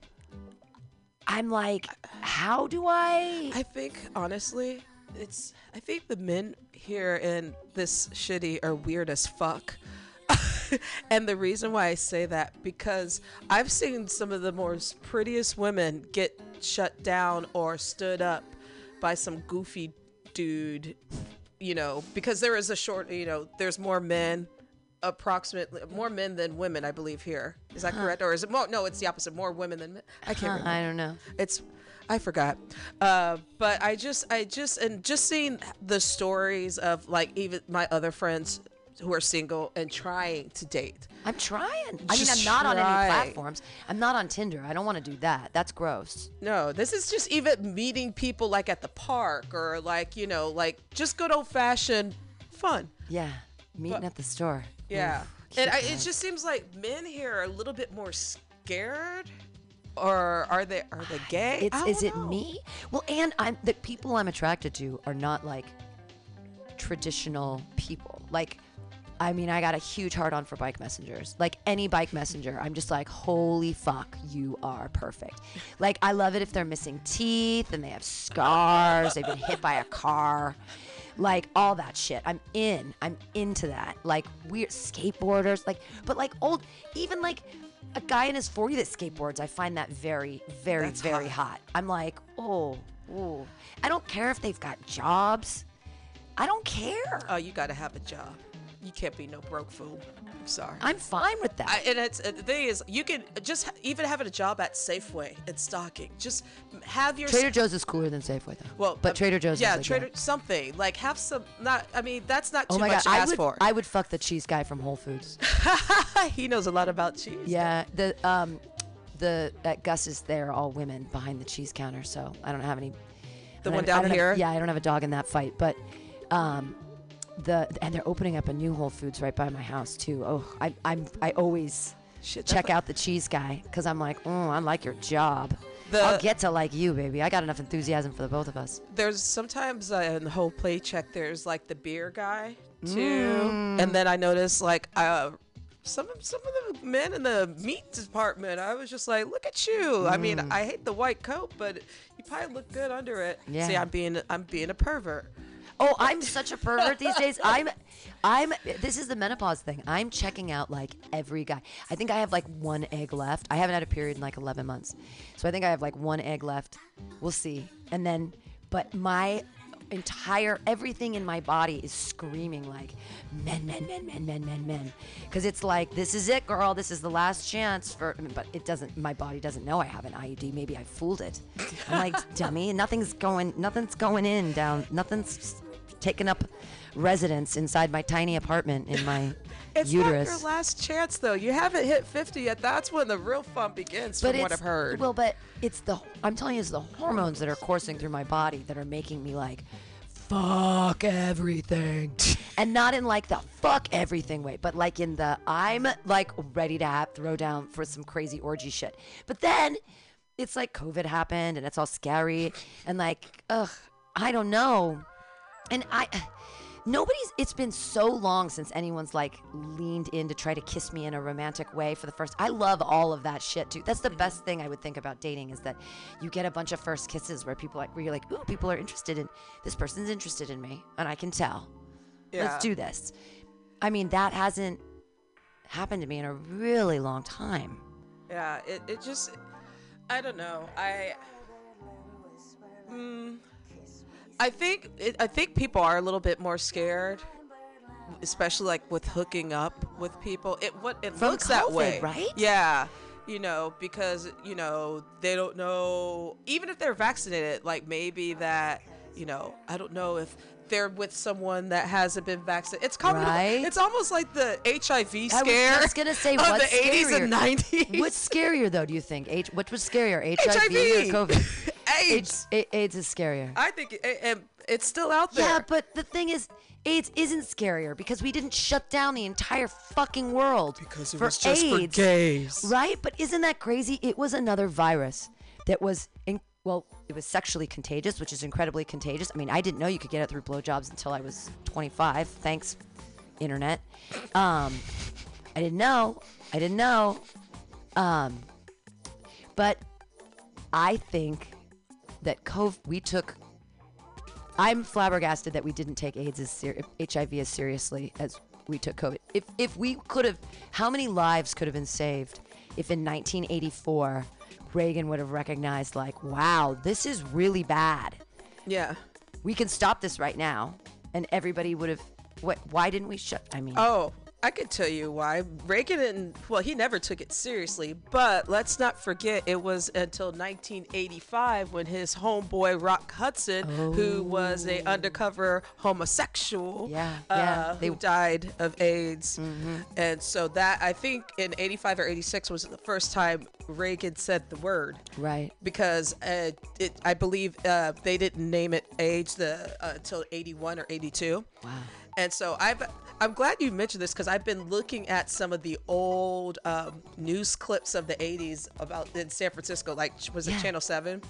I'm like, how do I I think honestly, it's I think the men here in this shitty are weird as fuck. and the reason why I say that because I've seen some of the most prettiest women get shut down or stood up by some goofy dude, you know, because there is a short, you know, there's more men approximately more men than women I believe here. Is that correct or is it more no, it's the opposite, more women than men. I can't remember I don't know. it's I forgot. Uh, but I just I just and just seeing the stories of like even my other friends who are single and trying to date. I'm trying. I mean, I'm not on any platforms. I'm not on Tinder. I don't want to do that. That's gross. No, this is just even meeting people like at the park or like, you know, like just good old fashioned fun. Yeah, meeting But- at the store. Yeah. Oof, And I, it just seems like men here are a little bit more scared. Or are they are they gay? It's is it know. me? Well, and I'm the people I'm attracted to are not like traditional people. Like, I mean, I got a huge heart on for bike messengers. Like any bike messenger, I'm just like, holy fuck, you are perfect. Like, I love it if they're missing teeth and they have scars, they've been hit by a car. Like all that shit. I'm in. I'm into that. Like weird skateboarders. Like, but like old, even like a guy in his 40 that skateboards, I find that very, very, That's very hot. hot. I'm like, oh, oh. I don't care if they've got jobs. I don't care. Oh, you got to have a job. You can't be no broke fool. I'm sorry. I'm fine with that. I, and it's uh, the thing is, you can just even having a job at Safeway and stocking. Just have your Trader Joe's is cooler than Safeway though. well, but uh, Trader Joe's. yeah, is like Trader that. something like have some. Not, I mean, that's not too Oh my much god, to I ask would, for. I would fuck the cheese guy from Whole Foods. he knows a lot about cheese. yeah, the um, the at Gus is there all women behind the cheese counter, so I don't have any. The one don't- down don't have- here? yeah, I don't have a dog in that fight, but um, the and they're opening up a new Whole Foods right by my house too. Oh, I I'm I always Shit, check out the cheese guy because I'm like, oh, I like your job. The- I'll get to like you, baby. I got enough enthusiasm for the both of us. There's sometimes uh, in the whole play check. There's like the beer guy too, Mm. and then I noticed like uh, some of some of the men in the meat department. I was just like, look at you. I mean, I hate the white coat, but you probably look good under it. See, I'm being I'm being a pervert. Oh, I'm such a pervert these days. I'm, I'm. This is the menopause thing. I'm checking out like every guy. I think I have like one egg left. I haven't had a period in like 11 months, so I think I have like one egg left. We'll see. And then, but my entire everything in my body is screaming like men, men, men, men, men, men, men, because it's like this is it, girl. This is the last chance for. But it doesn't. My body doesn't know I have an IUD. Maybe I fooled it. I'm like dummy. Nothing's going. Nothing's going in down. Nothing's taking up residence inside my tiny apartment in my It's uterus. not your last chance though. You haven't hit 50 yet. That's when the real fun begins, but from what I've heard. well, but it's the I'm telling you, it's the hormones that are coursing through my body that are making me like fuck everything, and not in like the fuck everything way, but like in the I'm like ready to have throw down for some crazy orgy shit. But then it's like COVID happened and it's all scary and like ugh, I don't know, and I. nobody's it's been so long since anyone's like leaned in to try to kiss me in a romantic way for the first i love all of that shit too that's the best thing i would think about dating is that you get a bunch of first kisses where people like where you're like ooh people are interested in this person's interested in me and i can tell Yeah. let's do this i mean that hasn't happened to me in a really long time Yeah, it, it just, I don't know. I, mm, I think it, I think people are a little bit more scared, especially like with hooking up with people. It what it From looks that way, right? Yeah, you know because you know they don't know even if they're vaccinated. Like maybe that you know I don't know if. They're with someone that hasn't been vaccinated. It's coming. Right. It's almost like the HIV scare. I was gonna say, of what's the 80s and 90s. What's scarier though? Do you think? H- what was scarier, HIV, or COVID? AIDS. AIDS, is scarier. I think it, it, it's still out there. Yeah, but the thing is, AIDS isn't scarier because we didn't shut down the entire fucking world Because it for was just for AIDS, gays. right? But isn't that crazy? It was another virus that was in. Well, it was sexually contagious, which is incredibly contagious. I mean, I didn't know you could get it through blowjobs until I was 25. Thanks, internet. Um, I didn't know. I didn't know. Um, but I think that COVID, we took. I'm flabbergasted that we didn't take AIDS as ser- HIV as seriously as we took COVID. If if we could have, how many lives could have been saved if in 1984 Reagan would have recognized like, wow, this is really bad. yeah. We can stop this right now, and everybody would have. What? Why didn't we shut? I mean, Oh, I could tell you why. Reagan didn't, well, he never took it seriously, but let's not forget it was until 1985 when his homeboy Rock Hudson, who was a undercover homosexual, Yeah, uh, yeah, they- Mm-hmm. died of AIDS. And so that, I think in 85 or 86 was the first time Reagan said the word. right. because uh, it, I believe uh, they didn't name it AIDS the uh, until 81 or 82. Wow. And so I've I'm glad you mentioned this because I've been looking at some of the old um, news clips of the 80s about in San Francisco, like was it Yeah. Channel Seven?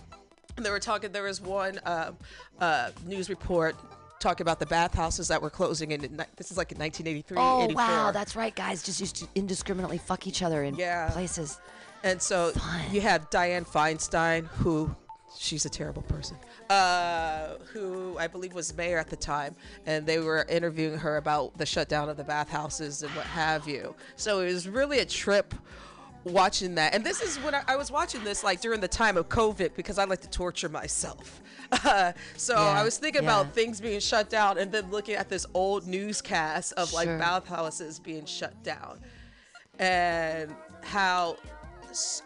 And they were talking. There was one um uh, news report talking about the bathhouses that were closing in. ni- This is like in 1983. Oh 84. wow, that's right. Guys just used to indiscriminately fuck each other in Yeah. places. And so Fun. you have Dianne Feinstein, who she's a terrible person, uh, who I believe was mayor at the time, and they were interviewing her about the shutdown of the bathhouses and what have you. So it was really a trip watching that. And this is when I, I was watching this like during the time of COVID because I like to torture myself. Uh, so Yeah, I was thinking yeah. about things being shut down and then looking at this old newscast of like Sure. bathhouses being shut down and how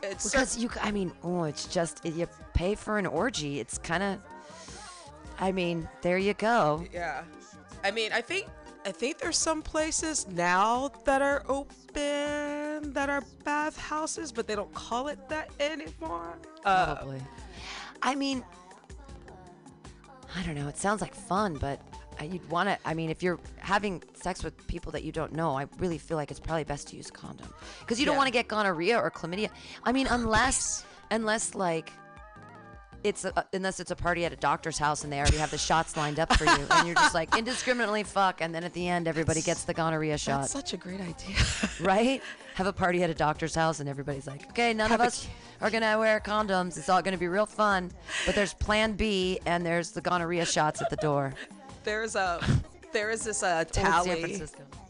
it's Because you, I mean, oh, it's just you pay for an orgy. It's kind of, I mean, there you go. yeah i mean i think i think there's some places now that are open that are bathhouses but they don't call it that anymore uh, Probably. I mean, I don't know. It sounds like fun, but you'd want to. I mean, if you're having sex with people that you don't know, I really feel like it's probably best to use a condom because you don't Yeah. want to get gonorrhea or chlamydia. I mean, unless, unless like. It's a, unless it's a party at a doctor's house and they already have the shots lined up for you, and you're just like indiscriminately fuck, and then at the end everybody gets the gonorrhea shot. that's such a great idea right? Have a party at a doctor's house and everybody's like, okay, none Have of a us are gonna wear condoms. It's all gonna be real fun. But there's Plan B and there's the gonorrhea shots at the door. there's a there is this uh, tally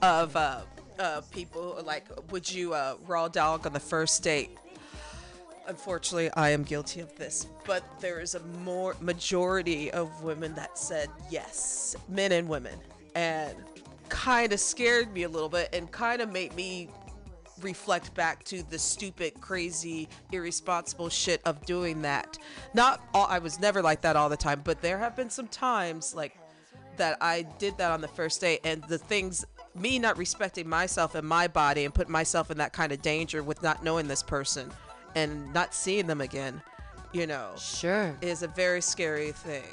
of uh, uh, people like would you uh, raw dog on the first date unfortunately i am guilty of this but there is a more majority of women that said yes men and women and kind of scared me a little bit and kind of made me reflect back to the stupid crazy irresponsible shit of doing that. Not all i was never like that all the time but there have been some times like that I did that on the first date and the things me not respecting myself and my body and putting myself in that kind of danger with not knowing this person and not seeing them again, you know, Sure. is a very scary thing.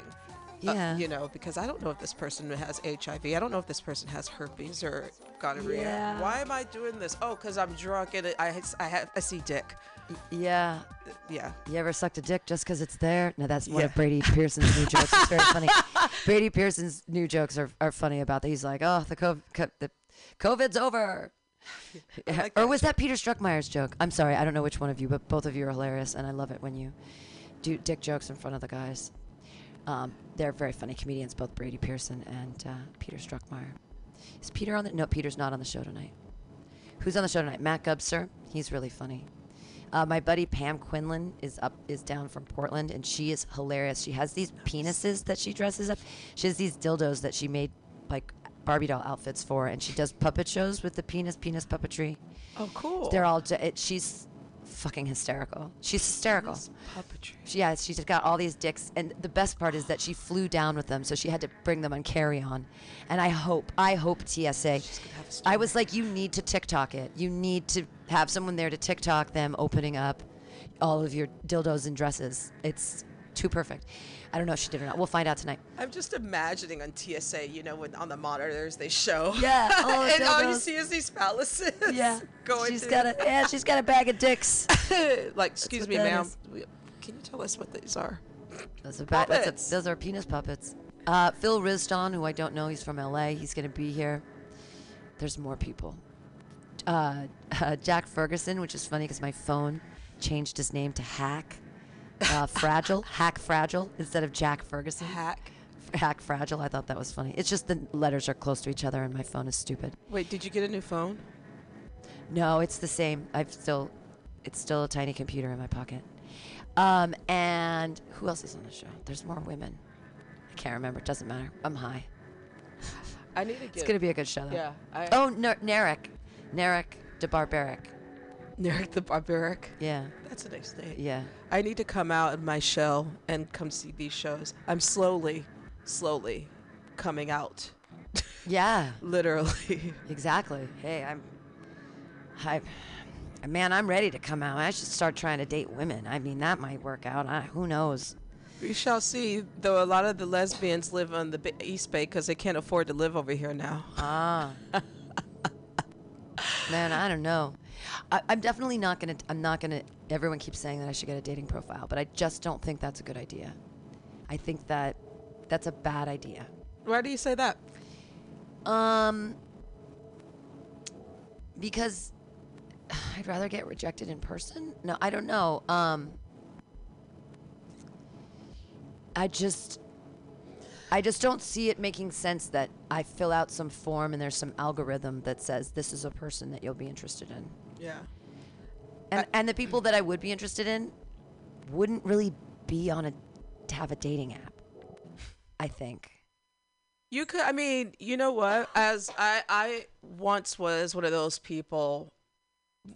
Uh, yeah. you know, because I don't know if this person has HIV. I don't know if this person has herpes or gonorrhea. Yeah. Why am I doing this? Oh, because I'm drunk and I I have I see dick. Yeah. Yeah. You ever sucked a dick just because it's there? No, that's one of Brady Pearson's new jokes. It's very funny. Brady Pearson's new jokes are, are funny about that. He's like, oh, the COVID, co- the COVID's over. like or was that Peter Struckmeyer's joke? I'm sorry, I don't know which one of you, but both of you are hilarious, and I love it when you do dick jokes in front of the guys. Um, they're very funny comedians, both Brady Pearson and uh, Peter Struckmeyer. Is Peter on the? No, Peter's not on the show tonight. Who's on the show tonight? Matt Gubser. He's really funny. Uh, my buddy Pam Quinlan is up, is down from Portland, and she is hilarious. She has these penises that she dresses up. She has these dildos that she made like Barbie doll outfits for, and she does puppet shows with the penis penis puppetry. Oh, cool. They're all. It, she's fucking hysterical. She's hysterical. puppetry. She, yeah, she's got all these dicks, and the best part is that she flew down with them, so she had to bring them on carry on. And I hope, I hope TSA. I was like, you need to TikTok it. You need to have someone there to TikTok them opening up all of your dildos and dresses. It's too perfect. I don't know if she did or not. We'll find out tonight. I'm just imagining on TSA, you know, when on the monitors they show. Yeah, oh, and all you see is these phalluses. Yeah, Going she's through got a yeah, she's got a bag of dicks. like, excuse me, ma'am. is. Can you tell us what these are? Those are, ba- a, those are penis puppets. Uh, Phil Riston, who I don't know, he's from LA. He's going to be here. There's more people. Uh, uh, Jack Ferguson, which is funny because my phone changed his name to Hack uh, Fragile, Hack Fragile, instead of Jack Ferguson. Hack. Hack Fragile. I thought that was funny. It's just the letters are close to each other, and my phone is stupid. Wait, did you get a new phone? No, it's the same. I've still, it's still a tiny computer in my pocket. Um, and who else is on the show? There's more women. I can't remember. It doesn't matter. I'm high. I need to get. It's gonna be a good show. Though. Yeah. I, Oh, Ner- Narek, Narek de Barbaric. Narek the Barbaric. Yeah, That's a nice name. yeah. I need to come out of my shell and come see these shows. I'm slowly, slowly coming out. Yeah, Literally. exactly. Hey, I'm, I, man, I'm ready to come out. I should start trying to date women. I mean, that might work out. I, who knows? We shall see. Though a lot of the lesbians live on the East Bay because they can't afford to live over here now. Ah. Man, I don't know. I, I'm definitely not gonna. I'm not gonna. Everyone keeps saying that I should get a dating profile, but I just don't think that's a good idea. I think that that's a bad idea. Why do you say that? Um, because I'd rather get rejected in person. No, I don't know. Um, I just, I just don't see it making sense that I fill out some form and there's some algorithm that says this is a person that you'll be interested in, Yeah. and and the people that I would be interested in wouldn't really be on a to have a dating app. I think. You could. I mean, you know what? As I, I once was one of those people.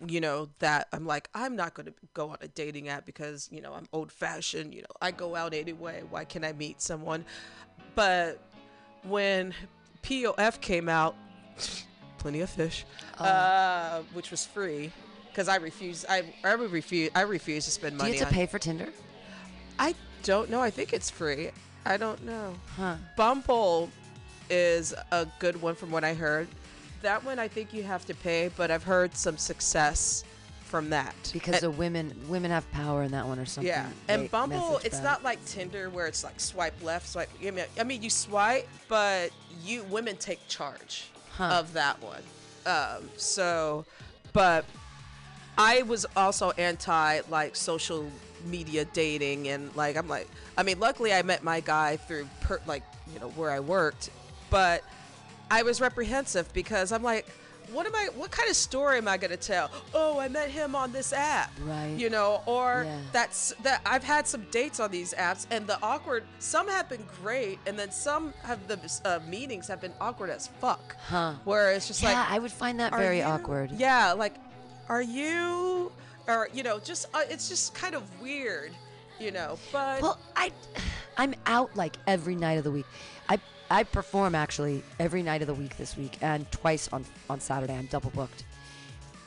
You know that I'm like I'm not going to go on a dating app because you know I'm old fashioned. You know I go out anyway. Why can't I meet someone? But when POF came out, plenty of fish, uh, which was free because I refuse. I I would refuse. I refuse to spend money. Do you have to on. pay for Tinder? I don't know. I think it's free. I don't know. Huh. Bumble is a good one from what I heard. That one I think you have to pay, but I've heard some success from that. Because And- the women women have power in that one or something. yeah, and Bumble, it's back. not like Tinder where it's like swipe left, swipe. I mean, I mean you swipe, but you women take charge Huh. of that one. Um, so, but I was also anti like social media dating and like I'm like I mean luckily I met my guy through per, like you know where I worked but I was reprehensive because I'm like what am I what kind of story am I going to tell oh I met him on this app Right. you know or Yeah. that's that I've had some dates on these apps and the awkward some have been great and then some have the uh, meetings have been awkward as fuck Huh. where it's just Yeah, like I would find that very you- awkward. Yeah, like, are you, or you know, just uh, it's just kind of weird, you know. But Well, I, I'm out like every night of the week. I perform actually every night of the week this week, and twice on on Saturday. I'm double booked.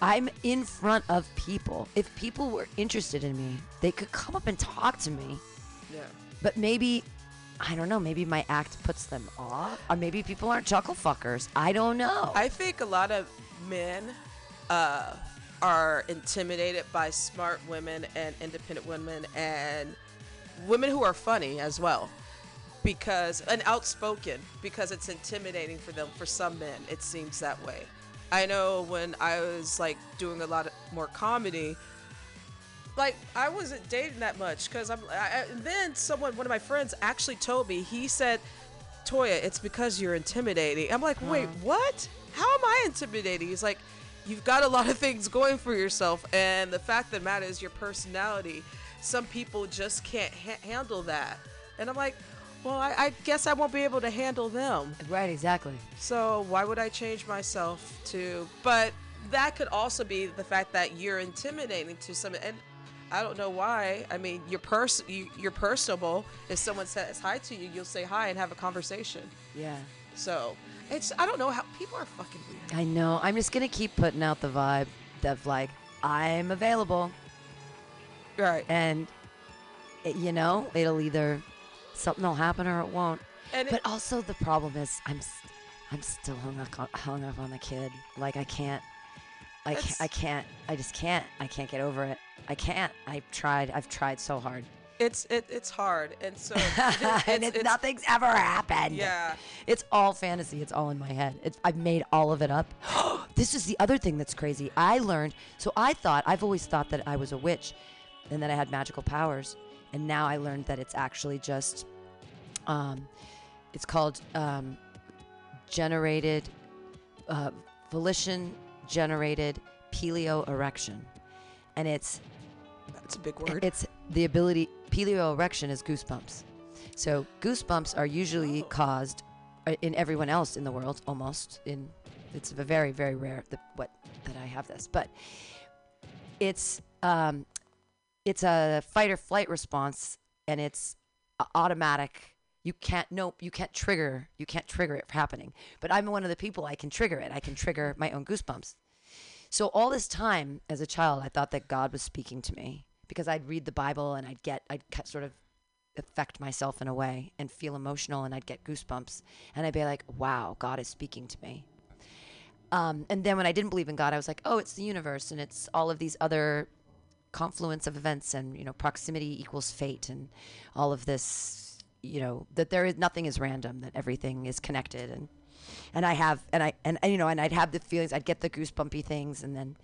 I'm in front of people. If people were interested in me, they could come up and talk to me. yeah, But maybe I don't know. Maybe my act puts them off, or maybe people aren't chuckle fuckers. I don't know. I think a lot of men uh, are intimidated by smart women and independent women and women who are funny as well because and outspoken because it's intimidating for them for some men it seems that way i know when i was like doing a lot of more comedy like I wasn't dating that much because I'm. I, then someone, one of my friends, actually told me. He said, "Toya, it's because you're intimidating." I'm like, wait, what? How am I intimidating? He's like, you've got a lot of things going for yourself, and the fact that matters is your personality. Some people just can't ha- handle that, and I'm like, well, I, I guess I won't be able to handle them. right, exactly. So why would I change myself to? But that could also be the fact that you're intimidating to some, and I don't know why. I mean, you're pers- you, you're personable. If someone says hi to you, you'll say hi and have a conversation. Yeah. So it's I don't know how people are fucking weird. I know. I'm just gonna keep putting out the vibe of like I'm available, Right. and it, you know it'll either something will happen or it won't. And it- but also the problem is I'm st- I'm still hung up on, hung up on the kid. Like I can't. I can't, I can't. I just can't. I can't get over it. I can't. I've tried. I've tried so hard. It's it, it's hard, and so and it's, it's, nothing's ever happened. Yeah. It's all fantasy. It's all in my head. It's, I've made all of it up. this is the other thing that's crazy. I learned. So I thought I've always thought that I was a witch, and that I had magical powers. And now I learned that it's actually just. Um, it's called um, generated, uh, volition generated piloerection, and it's That's a big word. it's the ability. Piloerection is goosebumps. So goosebumps are usually caused uh, in everyone else in the world, almost. In it's a very very rare that what that I have this, but it's um, it's a fight or flight response, and it's automatic. You can't nope. You can't trigger. You can't trigger it happening. But I'm one of the people I can trigger it. I can trigger my own goosebumps. So all this time as a child, I thought that God was speaking to me because I'd read the Bible and I'd get, I'd sort of affect myself in a way and feel emotional and I'd get goosebumps and I'd be like, wow, God is speaking to me. Um, and then when I didn't believe in God, I was like, oh, it's the universe and it's all of these other confluence of events and you know proximity equals fate and all of this you know that there is nothing is random that everything is connected. And and I have and I and, and you know and I'd have the feelings I'd get the goosebumpy things and then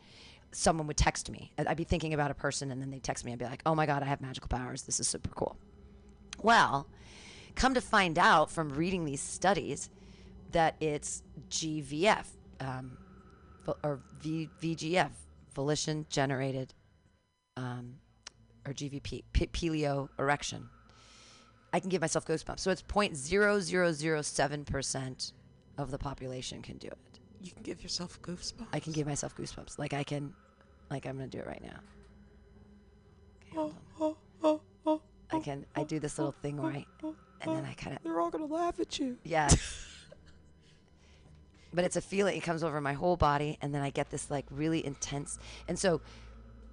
someone would text me. I'd, I'd be thinking about a person and then they'd text me and be like oh my god I have magical powers. This is super cool. Well come to find out from reading these studies that it's GVF um, or v, VGF volition generated um, or GVP p- peleo erection I can give myself goosebumps. So it's 0.0007% of the population can do it. you can give yourself goosebumps. I can give myself goosebumps. Like I can, like I'm gonna do it right now. Okay, hold on. I can. I do this little thing where I, and then I kind of, They're all gonna laugh at you. yeah. but it's a feeling. It comes over my whole body, and then I get this like really intense. And so,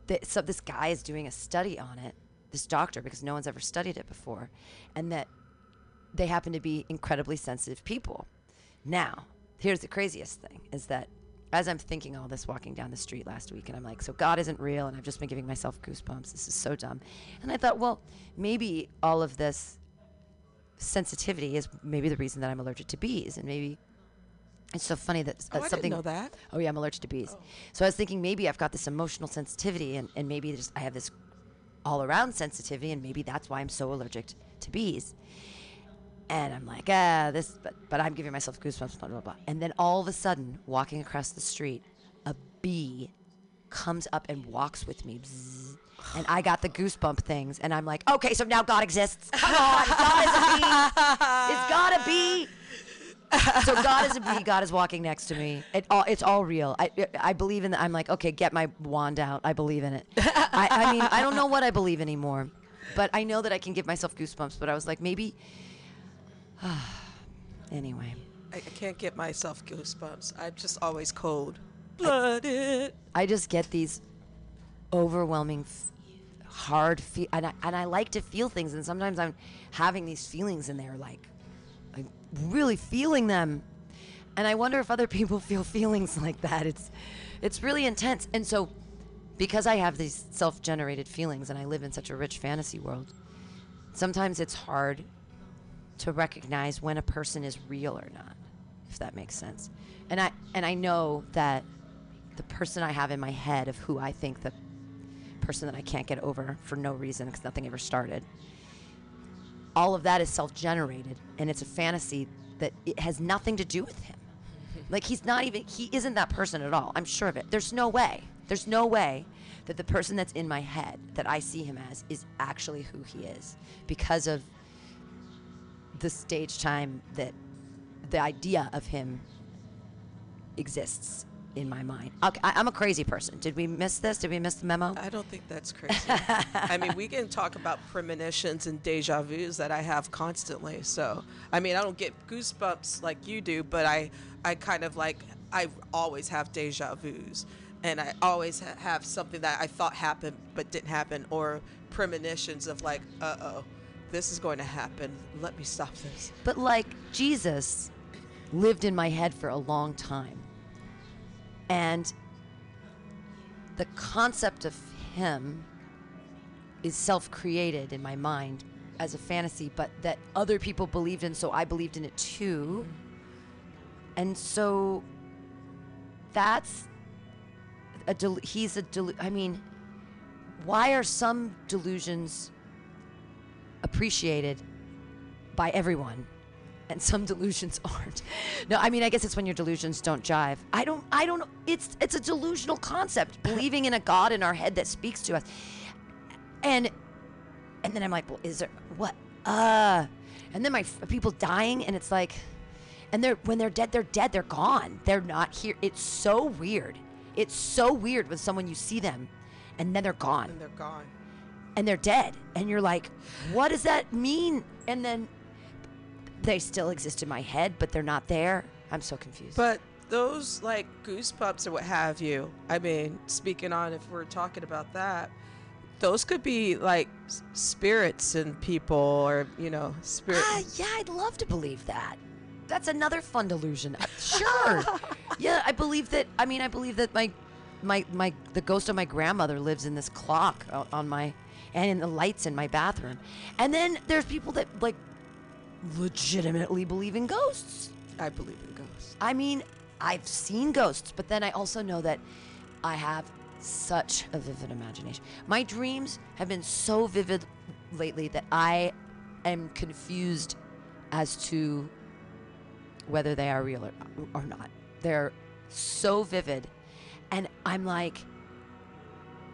the, so this guy is doing a study on it. This doctor, because no one's ever studied it before, and that they happen to be incredibly sensitive people. Now, here's the craziest thing is that as I'm thinking all this walking down the street last week, and I'm like, so God isn't real, and I've just been giving myself goosebumps. This is so dumb. And I thought, well, maybe all of this sensitivity is maybe the reason that I'm allergic to bees, and maybe it's so funny that Oh, uh, I something. that. Oh yeah, I'm allergic to bees. So I was thinking maybe I've got this emotional sensitivity, and, and maybe just I have this all around sensitivity, and maybe that's why I'm so allergic to bees. And I'm like, ah, this, but, but I'm giving myself goosebumps, blah, blah, blah. And then all of a sudden, walking across the street, a bee comes up and walks with me. Bzzz. and I got the goosebump things. And I'm like, okay, so now God exists. Come on, God is a bee. It's gotta be. So God is a. God is walking next to me. It all, it's all real. I, I believe in. The, I'm like, okay, get my wand out. I believe in it. I, I mean, I don't know what I believe anymore, but I know that I can give myself goosebumps. But I was like, maybe. anyway, I, I can't get myself goosebumps. I'm just always cold blooded. I just get these overwhelming f- hard feel and I, and I like to feel things and sometimes I'm having these feelings and they're like really feeling them. And I wonder if other people feel feelings like that. It's it's really intense. And so because I have these self-generated feelings and I live in such a rich fantasy world sometimes it's hard to recognize when a person is real or not if that makes sense. And I and I know that the person I have in my head of who I think the person that I can't get over for no reason because nothing ever started. All of that is self generated and it's a fantasy that it has nothing to do with him. Like he's not even he isn't that person at all. I'm sure of it. There's no way. There's no way that the person that's in my head that I see him as is actually who he is because of the stage time that the idea of him exists in my mind. Okay, I, I'm a crazy person. Did we miss this? Did we miss the memo? I don't think that's crazy. I mean, we can talk about premonitions and deja vus that I have constantly. So, I mean, I don't get goosebumps like you do, but I, I kind of like, I always have deja vus. And I always ha- have something that I thought happened but didn't happen, or premonitions of like, uh oh, this is going to happen. Let me stop this. But like Jesus lived in my head for a long time. And the concept of him is self created in my mind as a fantasy, but that other people believed in, so I believed in it too. And so that's a del- he's a del- I mean, why are some delusions appreciated by everyone and some delusions aren't. No i mean i guess it's when your delusions don't jive. I don't i don't know it's it's a delusional concept believing in a god in our head that speaks to us. And and then i'm like well is there what uh and then my f- people dying and it's like and they're when they're dead they're dead they're gone. They're not here. It's so weird. It's so weird when someone you see them and then they're gone. And they're gone. and they're dead. And you're like what does that mean? And then they still exist in my head but they're not there. I'm so confused. But those like goosebumps or what have you, I mean, speaking on if we're talking about that, those could be like spirits and people or, you know, spirits. ah, yeah i'd love to believe that. That's another fun delusion. Uh, sure. Yeah i believe that i mean i believe that my my my the ghost of my grandmother lives in this clock on my and in the lights in my bathroom. And then there's people that like legitimately believe in ghosts I believe in ghosts. I mean, I've seen ghosts, but then I also know that I have such a vivid imagination. My dreams have been so vivid lately that I am confused as to whether they are real or, or not. They're so vivid. And I'm like,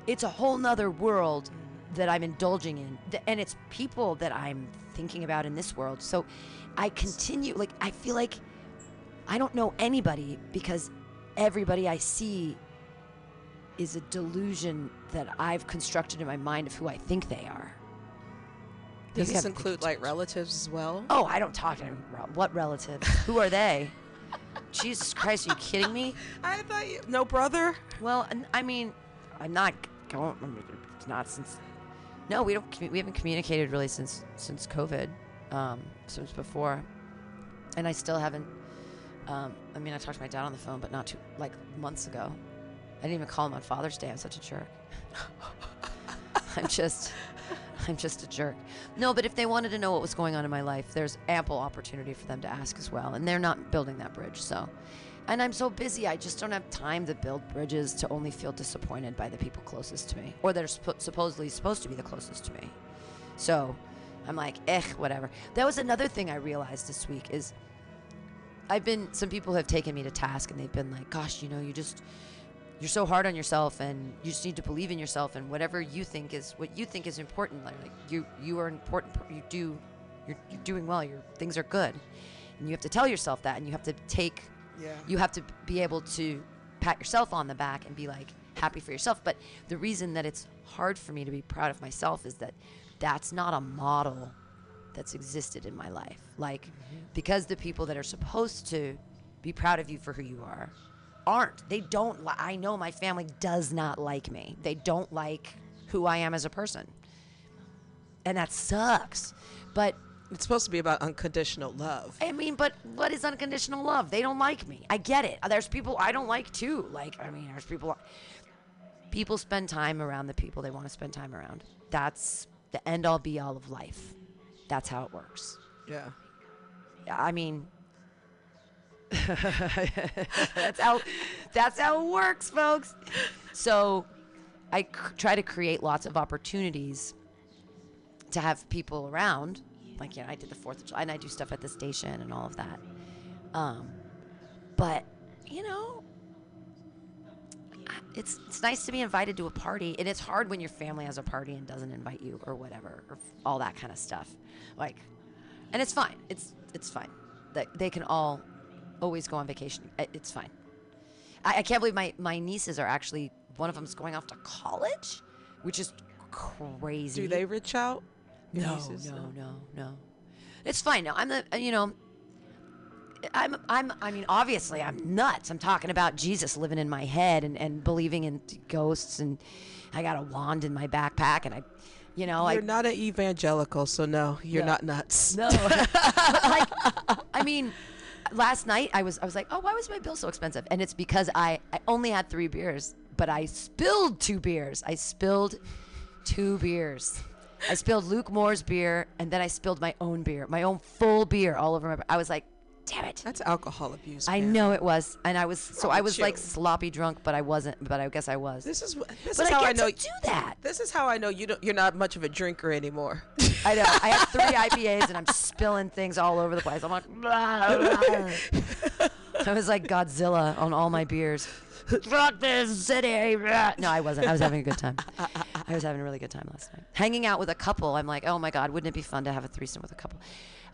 it's a whole nother world that I'm indulging in. And it's people that I'm thinking about in this world. So I continue, like, I feel like I don't know anybody because everybody I see is a delusion that I've constructed in my mind of who I think they are. Does this include like relatives as well? Oh, I don't talk to them. What relatives? Who are they? Jesus Christ, are you kidding me? I thought you, no brother. Well, I mean, I'm not going. I mean, It's not since. No, we don't. We haven't communicated really since since COVID, um, since before, and I still haven't. Um, I mean, I talked to my dad on the phone, but not too like months ago. I didn't even call him on Father's Day. I'm such a jerk. I'm just, I'm just a jerk. No, but if they wanted to know what was going on in my life, there's ample opportunity for them to ask as well, and they're not building that bridge. So, and I'm so busy, I just don't have time to build bridges to only feel disappointed by the people closest to me, or that are suppo- supposedly supposed to be the closest to me. So, I'm like, eh, whatever. That was another thing I realized this week is I've been some people have taken me to task and they've been like, gosh, you know, you just you're so hard on yourself and you just need to believe in yourself and whatever you think is what you think is important like like, you you are important you do you're, you're doing well your things are good and you have to tell yourself that and you have to take Yeah. you have to be able to pat yourself on the back and be like happy for yourself but the reason that it's hard for me to be proud of myself is that that's not a model that's existed in my life like mm-hmm. because the people that are supposed to be proud of you for who you are aren't they don't li- i know my family does not like me they don't like who I am as a person. And that sucks. But It's supposed to be about unconditional love. I mean, but what is unconditional love? They don't like me. I get it. There's people I don't like too. Like, I mean, there's people. People spend time around the people they want to spend time around. That's the end all be all of life. That's how it works. Yeah. I mean, that's how that's how it works, folks. So, I c- try to create lots of opportunities to have people around. Like, you know, I did the Fourth of July, and I do stuff at the station and all of that. Um, but you know, it's it's nice to be invited to a party, and it's hard when your family has a party and doesn't invite you or whatever, or all that kind of stuff. Like, and it's fine. It's it's fine. That they can all always go on vacation. It's fine. I, I can't believe my my nieces are actually one of them's going off to college, which is crazy. Do they reach out? No, no, no, no. It's fine. No, I'm the uh, you know. I'm I'm I mean obviously I'm nuts. I'm talking about Jesus living in my head and, and believing in ghosts and I got a wand in my backpack and I you know You're I not an evangelical, so no, you're No. not nuts. no like I mean last night I was I was like oh why was my bill so expensive and it's because I I only had 3 beers but I spilled 2 beers. I spilled 2 beers. I spilled Luke Moore's beer and then I spilled my own beer, my own full beer all over my I was like damn it. That's alcohol abuse. I man. know it was, and I was so I was like sloppy drunk, but I wasn't. But I guess I was. This is this but is I how I know. to do that. This is how I know you don't. You're not much of a drinker anymore. I know. I have three IPAs, and I'm spilling things all over the place. I'm like, blah, blah. I was like Godzilla on all my beers. Fuck this city. No, I wasn't. I was having a good time. I was having a really good time last night. Hanging out with a couple. I'm like, oh my god, wouldn't it be fun to have a threesome with a couple?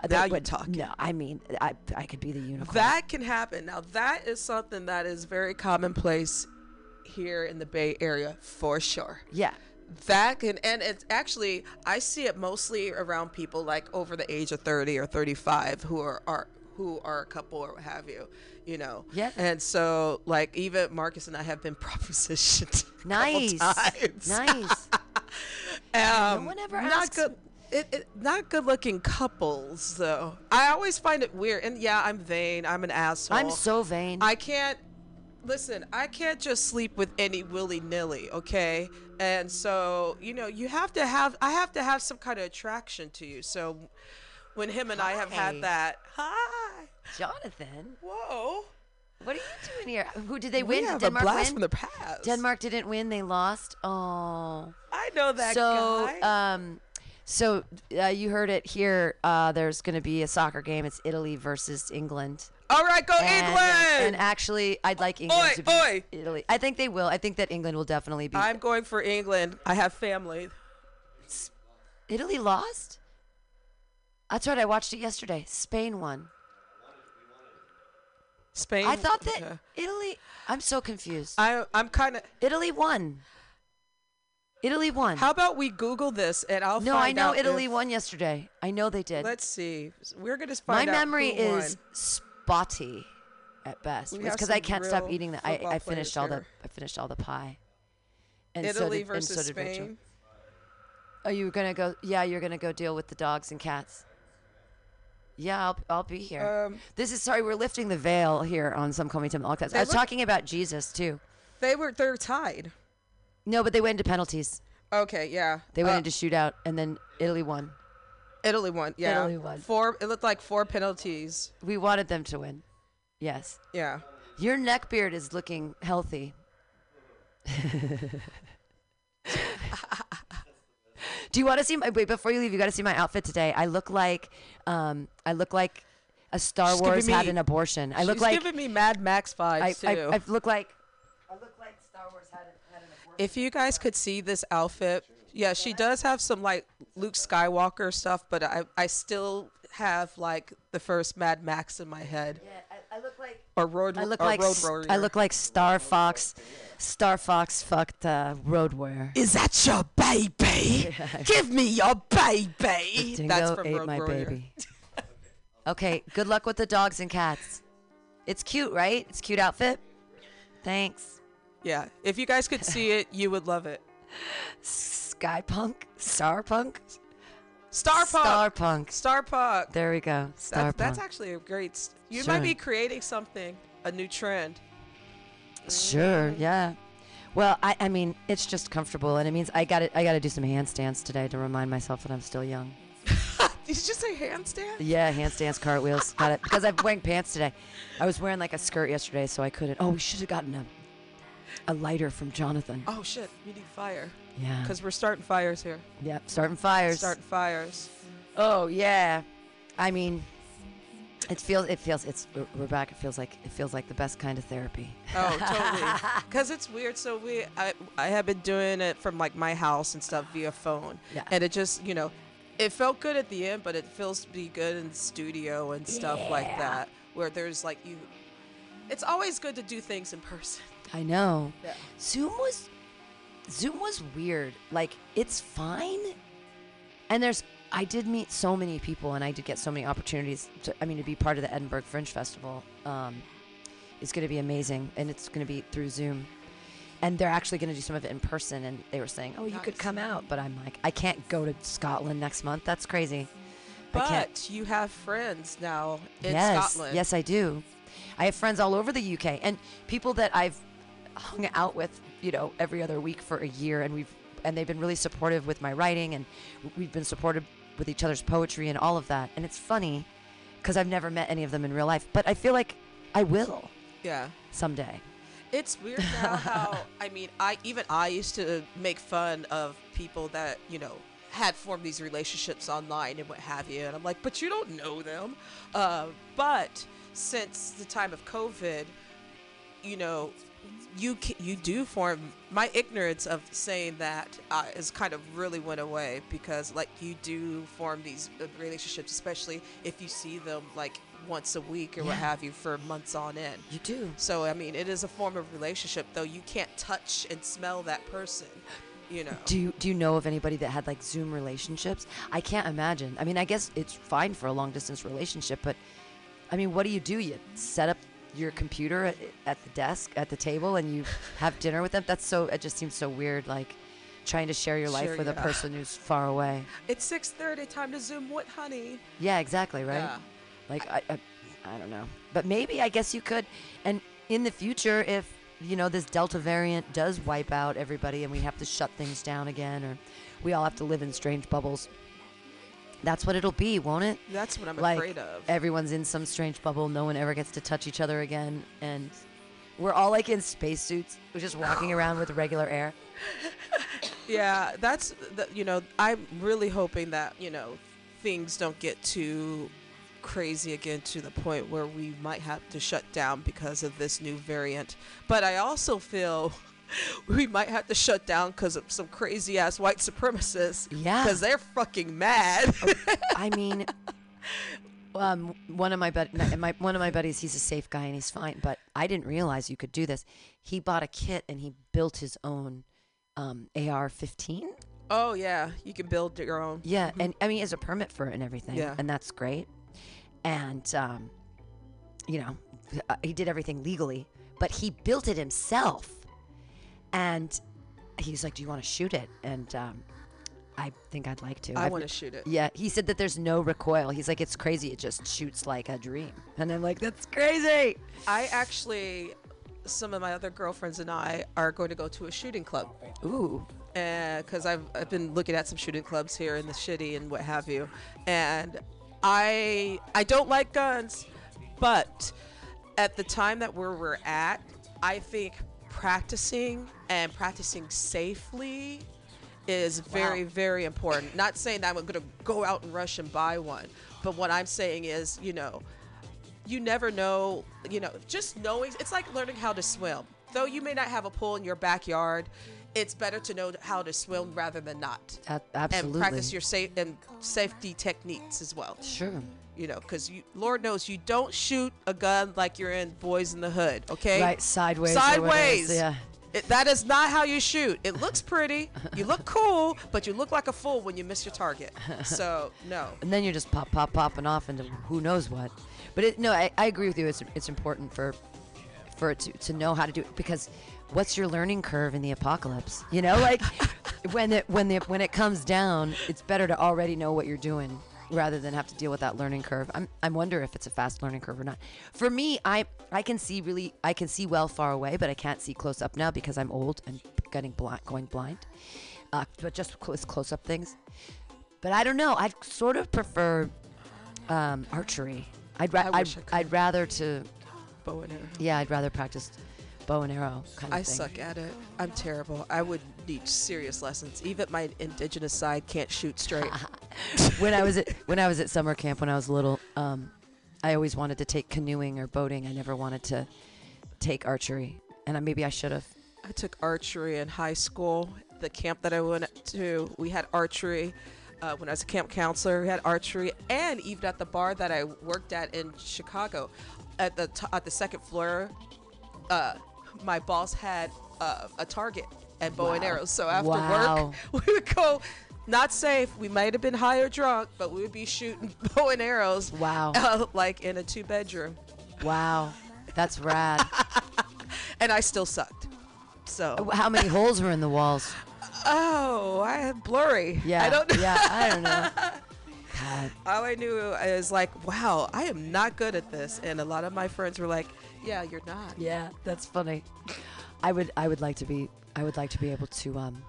Uh, Now that you're talking. No, I mean, I I could be the unicorn. that can happen. Now that is something that is very commonplace here in the Bay Area for sure. yeah. That can, and it's actually, I see it mostly around people like over the age of 30 or 35 who are, are who are a couple or what have you, you know. Yeah. And so, like, even Marcus and I have been propositioned. Nice. Nice. Um, one ever not asks good. It, it, not good looking couples though. I always find it weird. And yeah, I'm vain. I'm an asshole. I'm so vain. I can't listen. I can't just sleep with any willy nilly. Okay. And so you know, you have to have. I have to have some kind of attraction to you. So when him and I have had that, hi, Jonathan, whoa, what are you doing here? Who did they we win? Did have Denmark a blast win? from the past. Denmark didn't win. They lost. Oh. I know that so, guy. um, so uh, you heard it here. Uh, there's going to be a soccer game. It's Italy versus England. All right, go And, England. And actually, I'd like England Oi, to be oi. Italy. I think they will. I think that England will definitely be. I'm going for England. I have family. Italy lost. That's right. I watched it yesterday. Spain won. Spain. I thought that okay. Italy. I'm so confused. I I'm kind of. Italy won. Italy won. How about we Google this and I'll no, I know Italy if- won yesterday. I know they did. Let's see. We're gonna My find out memory who won. is spotty at best. It's because I can't stop eating the. I, I finished all the. I finished all the pie. And so Italy did, versus and so did Rachel. Spain. Are you gonna go? Yeah, you're gonna go deal with the dogs and cats. Yeah, I'll, I'll be here. Um, this is sorry, we're lifting the veil here on SomeCallMeTim All. I was look- talking about Jesus too. They were they're tied. No, but they went into penalties. Okay, yeah. They went Uh, into shootout, and then Italy won. Italy won. Yeah. Italy won. Four. It looked like four penalties. We wanted them to win. Yes. Yeah. Your neck beard is looking healthy. Do you want to see my wait before you leave? You got to see my outfit today. I look like um, I look like a Star She's Wars giving had an abortion. I look She's like giving me Mad Max I, vibes I, too. I look like I look like Star Wars had, had an abortion. if you guys could see this outfit, yeah, she does have some like Luke Skywalker stuff, but I I still have like the first Mad Max in my head Yeah, I, I look like or Road I look or like Road Warrior. I look like Star Fox. Star Fox fucked uh, Roadwear. Is that your baby? Give me your baby. Dingo That's from ate Road my Warrior. baby. okay, good luck with the dogs and cats. It's cute, right? It's a cute outfit. Thanks. Yeah, if you guys could see it, you would love it. Skypunk, Starpunk, Star Punk. Starpunk. Star Punk. There we go. That's, Starpunk. that's actually a great. You Sure. might be creating something, a new trend. Sure, mm. yeah. Well, I, I mean, it's just comfortable, and it means I got to I got to do some handstands today to remind myself that I'm still young. Did you just say handstand? Yeah, handstands, cartwheels, got it. Because I'm wearing pants today. I was wearing like a skirt yesterday, so I couldn't. Oh, we should have gotten a a lighter from Jonathan. Oh shit, we need fire. Yeah. Because we're starting fires here. Yep, starting fires. Starting fires. Oh yeah. I mean, it feels it feels it's we're- back. It feels like it feels like the best kind of therapy. Oh, totally. Because it's weird. So we, I, I have been doing it from like my house and stuff via phone. Yeah. And it just, you know, it felt good at the end, but it feels to be good in studio and stuff like that, where there's like you. It's always good to do things in person. I know. Yeah. Zoom was Zoom was weird. Like it's fine. And there's I did meet so many people and I did get so many opportunities to I mean to be part of the Edinburgh Fringe Festival. Um it's going to be amazing and it's going to be through Zoom. And they're actually going to do some of it in person and they were saying, "Oh, you could come out." But I'm like, "I can't go to Scotland next month. That's crazy." But you have friends now in yes, Scotland. Yes, I do. I have friends all over the UK and people that I've hung out with, you know, every other week for a year, and we've and they've been really supportive with my writing, and we've been supportive with each other's poetry and all of that. And it's funny because I've never met any of them in real life, but I feel like I will Yeah. someday. It's weird now how I mean I even I used to make fun of people that you know had formed these relationships online and what have you, and I'm like, but you don't know them. Uh, but since the time of COVID, you know, you you do form my ignorance of saying that uh, is kind of really went away because like you do form these uh, relationships, especially if you see them like once a week or what have you for months on end. You do. So I mean, it is a form of relationship, though you can't touch and smell that person. You know. Do you do you know of anybody that had like Zoom relationships? I can't imagine. I mean, I guess it's fine for a long distance relationship, but I mean, what do you do? You set up your computer at, at the desk at the table and you have dinner with them. That's so. It just seems so weird. Like trying to share your life Sure, with a person who's far away. It's six thirty. Time to zoom. What, honey? Yeah, exactly. Right. Yeah. Like I, I, I don't know, but maybe I guess you could. And in the future, if you know this Delta variant does wipe out everybody, and we have to shut things down again, or we all have to live in strange bubbles, that's what it'll be, won't it? That's what I'm like afraid of. everyone's in some strange bubble. No one ever gets to touch each other again, and we're all like in spacesuits, we're just walking around with regular air. yeah, that's the, you know. I'm really hoping that you know things don't get too crazy again to the point where we might have to shut down because of this new variant. But I also feel we might have to shut down because of some crazy ass white supremacists. Yeah. Because they're fucking mad. I mean, um, one of my, bud- my one of my buddies, he's a safe guy and he's fine. But I didn't realize you could do this. He bought a kit and he built his own um, AR-15. oh yeah, you can build your own. Yeah, and I mean, has a permit for it and everything. Yeah. and that's great. And um, you know, uh, he did everything legally, but he built it himself. And he's like, "Do you want to shoot it?" And um, I think I'd like to. I I've- want to shoot it. yeah, he said that there's no recoil. He's like, it's crazy. It just shoots like a dream. And I'm like, that's crazy. I actually, some of my other girlfriends and I are going to go to a shooting club. Ooh. because I've, I've been looking at some shooting clubs here in the city and what have you and i i don't like guns but at the time that where we're at i think practicing and practicing safely is very very important not saying that i'm going to go out and rush and buy one but what i'm saying is you know you never know, you know, just knowing it's like learning how to swim. Though you may not have a pool in your backyard, it's better to know how to swim rather than not. Absolutely. And practice your safe and safety techniques as well. Sure. You know, because Lord knows, you don't shoot a gun like you're in Boyz n the Hood. Okay, Right, sideways. or whatever it is, Sideways. Yeah. It, that is not how you shoot. It looks pretty, you look cool, but you look like a fool when you miss your target. So no. And then you're just pop, pop, popping off into who knows what. But it, no, I, I agree with you. It's, it's important for for it to, to know how to do it because what's your learning curve in the apocalypse? You know, like when it when the when it comes down, it's better to already know what you're doing rather than have to deal with that learning curve. I'm I wonder if it's a fast learning curve or not. For me, I I can see really I can see well far away, but I can't see close up now because I'm old and getting blind, going blind. Uh, but just close close up things. But I don't know. I sort of prefer um, archery. I'd ra- I I'd. I'd rather to Bow and arrow. yeah I'd rather practice bow and arrow kind of I thing. suck at it. I'm terrible. I would need serious lessons. Even my indigenous side can't shoot straight. when I was at when I was at summer camp when I was little, um, I always wanted to take canoeing or boating. I never wanted to take archery, and I, maybe I should have. I took archery in high school. The camp that I went to, we had archery. Uh, when I was a camp counselor, we had archery, and even at the bar that I worked at in Chicago, at the t- at the second floor, uh, my boss had uh, a target and bow and Wow. arrows. So after Wow. work, we would go. Not safe. We might have been high or drunk, but we would be shooting bow and arrows. Wow. uh, like in a two bedroom, Wow, that's rad. and I still sucked. So How many holes were in the walls? Oh, I had blurry. Yeah, I don't know. Yeah, I don't know. God. All I knew is like, wow, I am not good at this. And a lot of my friends were like, yeah, you're not. Yeah, that's funny. I would I would like to be I would like to be able to um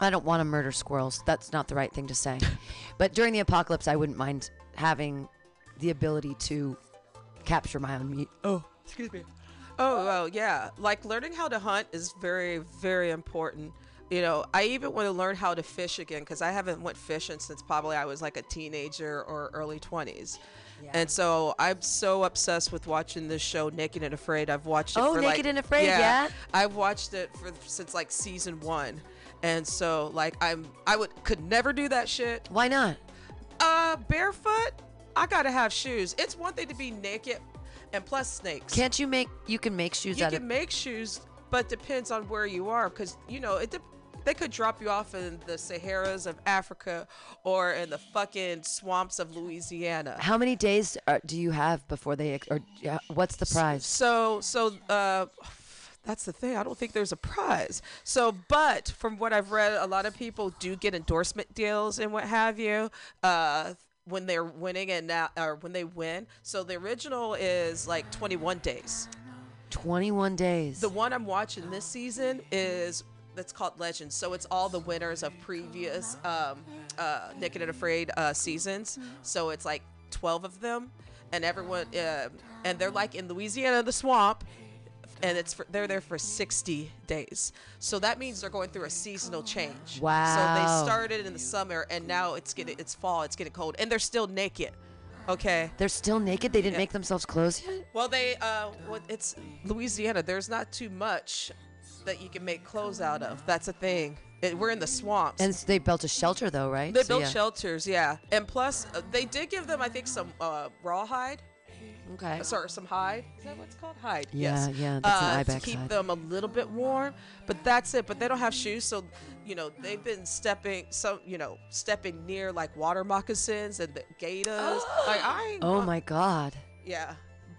I don't want to murder squirrels. That's not the right thing to say. but during the apocalypse I wouldn't mind having the ability to capture my own meat. Oh, excuse me. Oh, well, yeah. Like learning how to hunt is very, very important. You know, I even want to learn how to fish again because I haven't went fishing since probably I was like a teenager or early 20s. And so I'm so obsessed with watching this show, Naked and Afraid. I've watched it Oh, Naked like, and Afraid, yeah? I've watched it for since like season one, and so like I'm I would could never do that shit. Why not? Uh, barefoot, I gotta have shoes. It's one thing to be naked, and plus snakes. Can't you make you can make shoes you out can of make shoes, but depends on where you are, because you know it. De- they could drop you off in the Saharas of Africa or in the fucking swamps of Louisiana. How many days are, do you have before they or yeah, what's the prize? So, so uh, that's the thing. I don't think there's a prize. So, but from what I've read, a lot of people do get endorsement deals and what have you. Uh, when they're winning and now, or when they win. So the original is like 21 days. 21 days. The one I'm watching this season is that's called Legends. So it's all the winners of previous um, uh, Naked and Afraid uh, seasons. So it's like 12 of them, and everyone, uh, and they're like in Louisiana, the swamp, and it's for, they're there for 60 days. So that means they're going through a seasonal change. Wow. So they started in the summer, and now it's getting it's fall, it's getting cold, and they're still naked. Okay. They're still naked. They didn't make themselves clothes yet. Well, they uh, well, it's Louisiana. There's not too much that you can make clothes out of. That's a thing. It, we're in the swamps. And they built a shelter though, right? they So, built yeah. shelters, yeah. And plus, uh, they did give them, I think, some uh, rawhide. Okay. Uh, Sorry, some hide. Is that what it's called? Hide. Yeah, yes. yeah, that's an uh, ibex To keep hide. them a little bit warm, but that's it. But they don't have shoes, so you know they've been stepping some, you know, stepping near like water moccasins and the gators. like I. Oh my god. Yeah.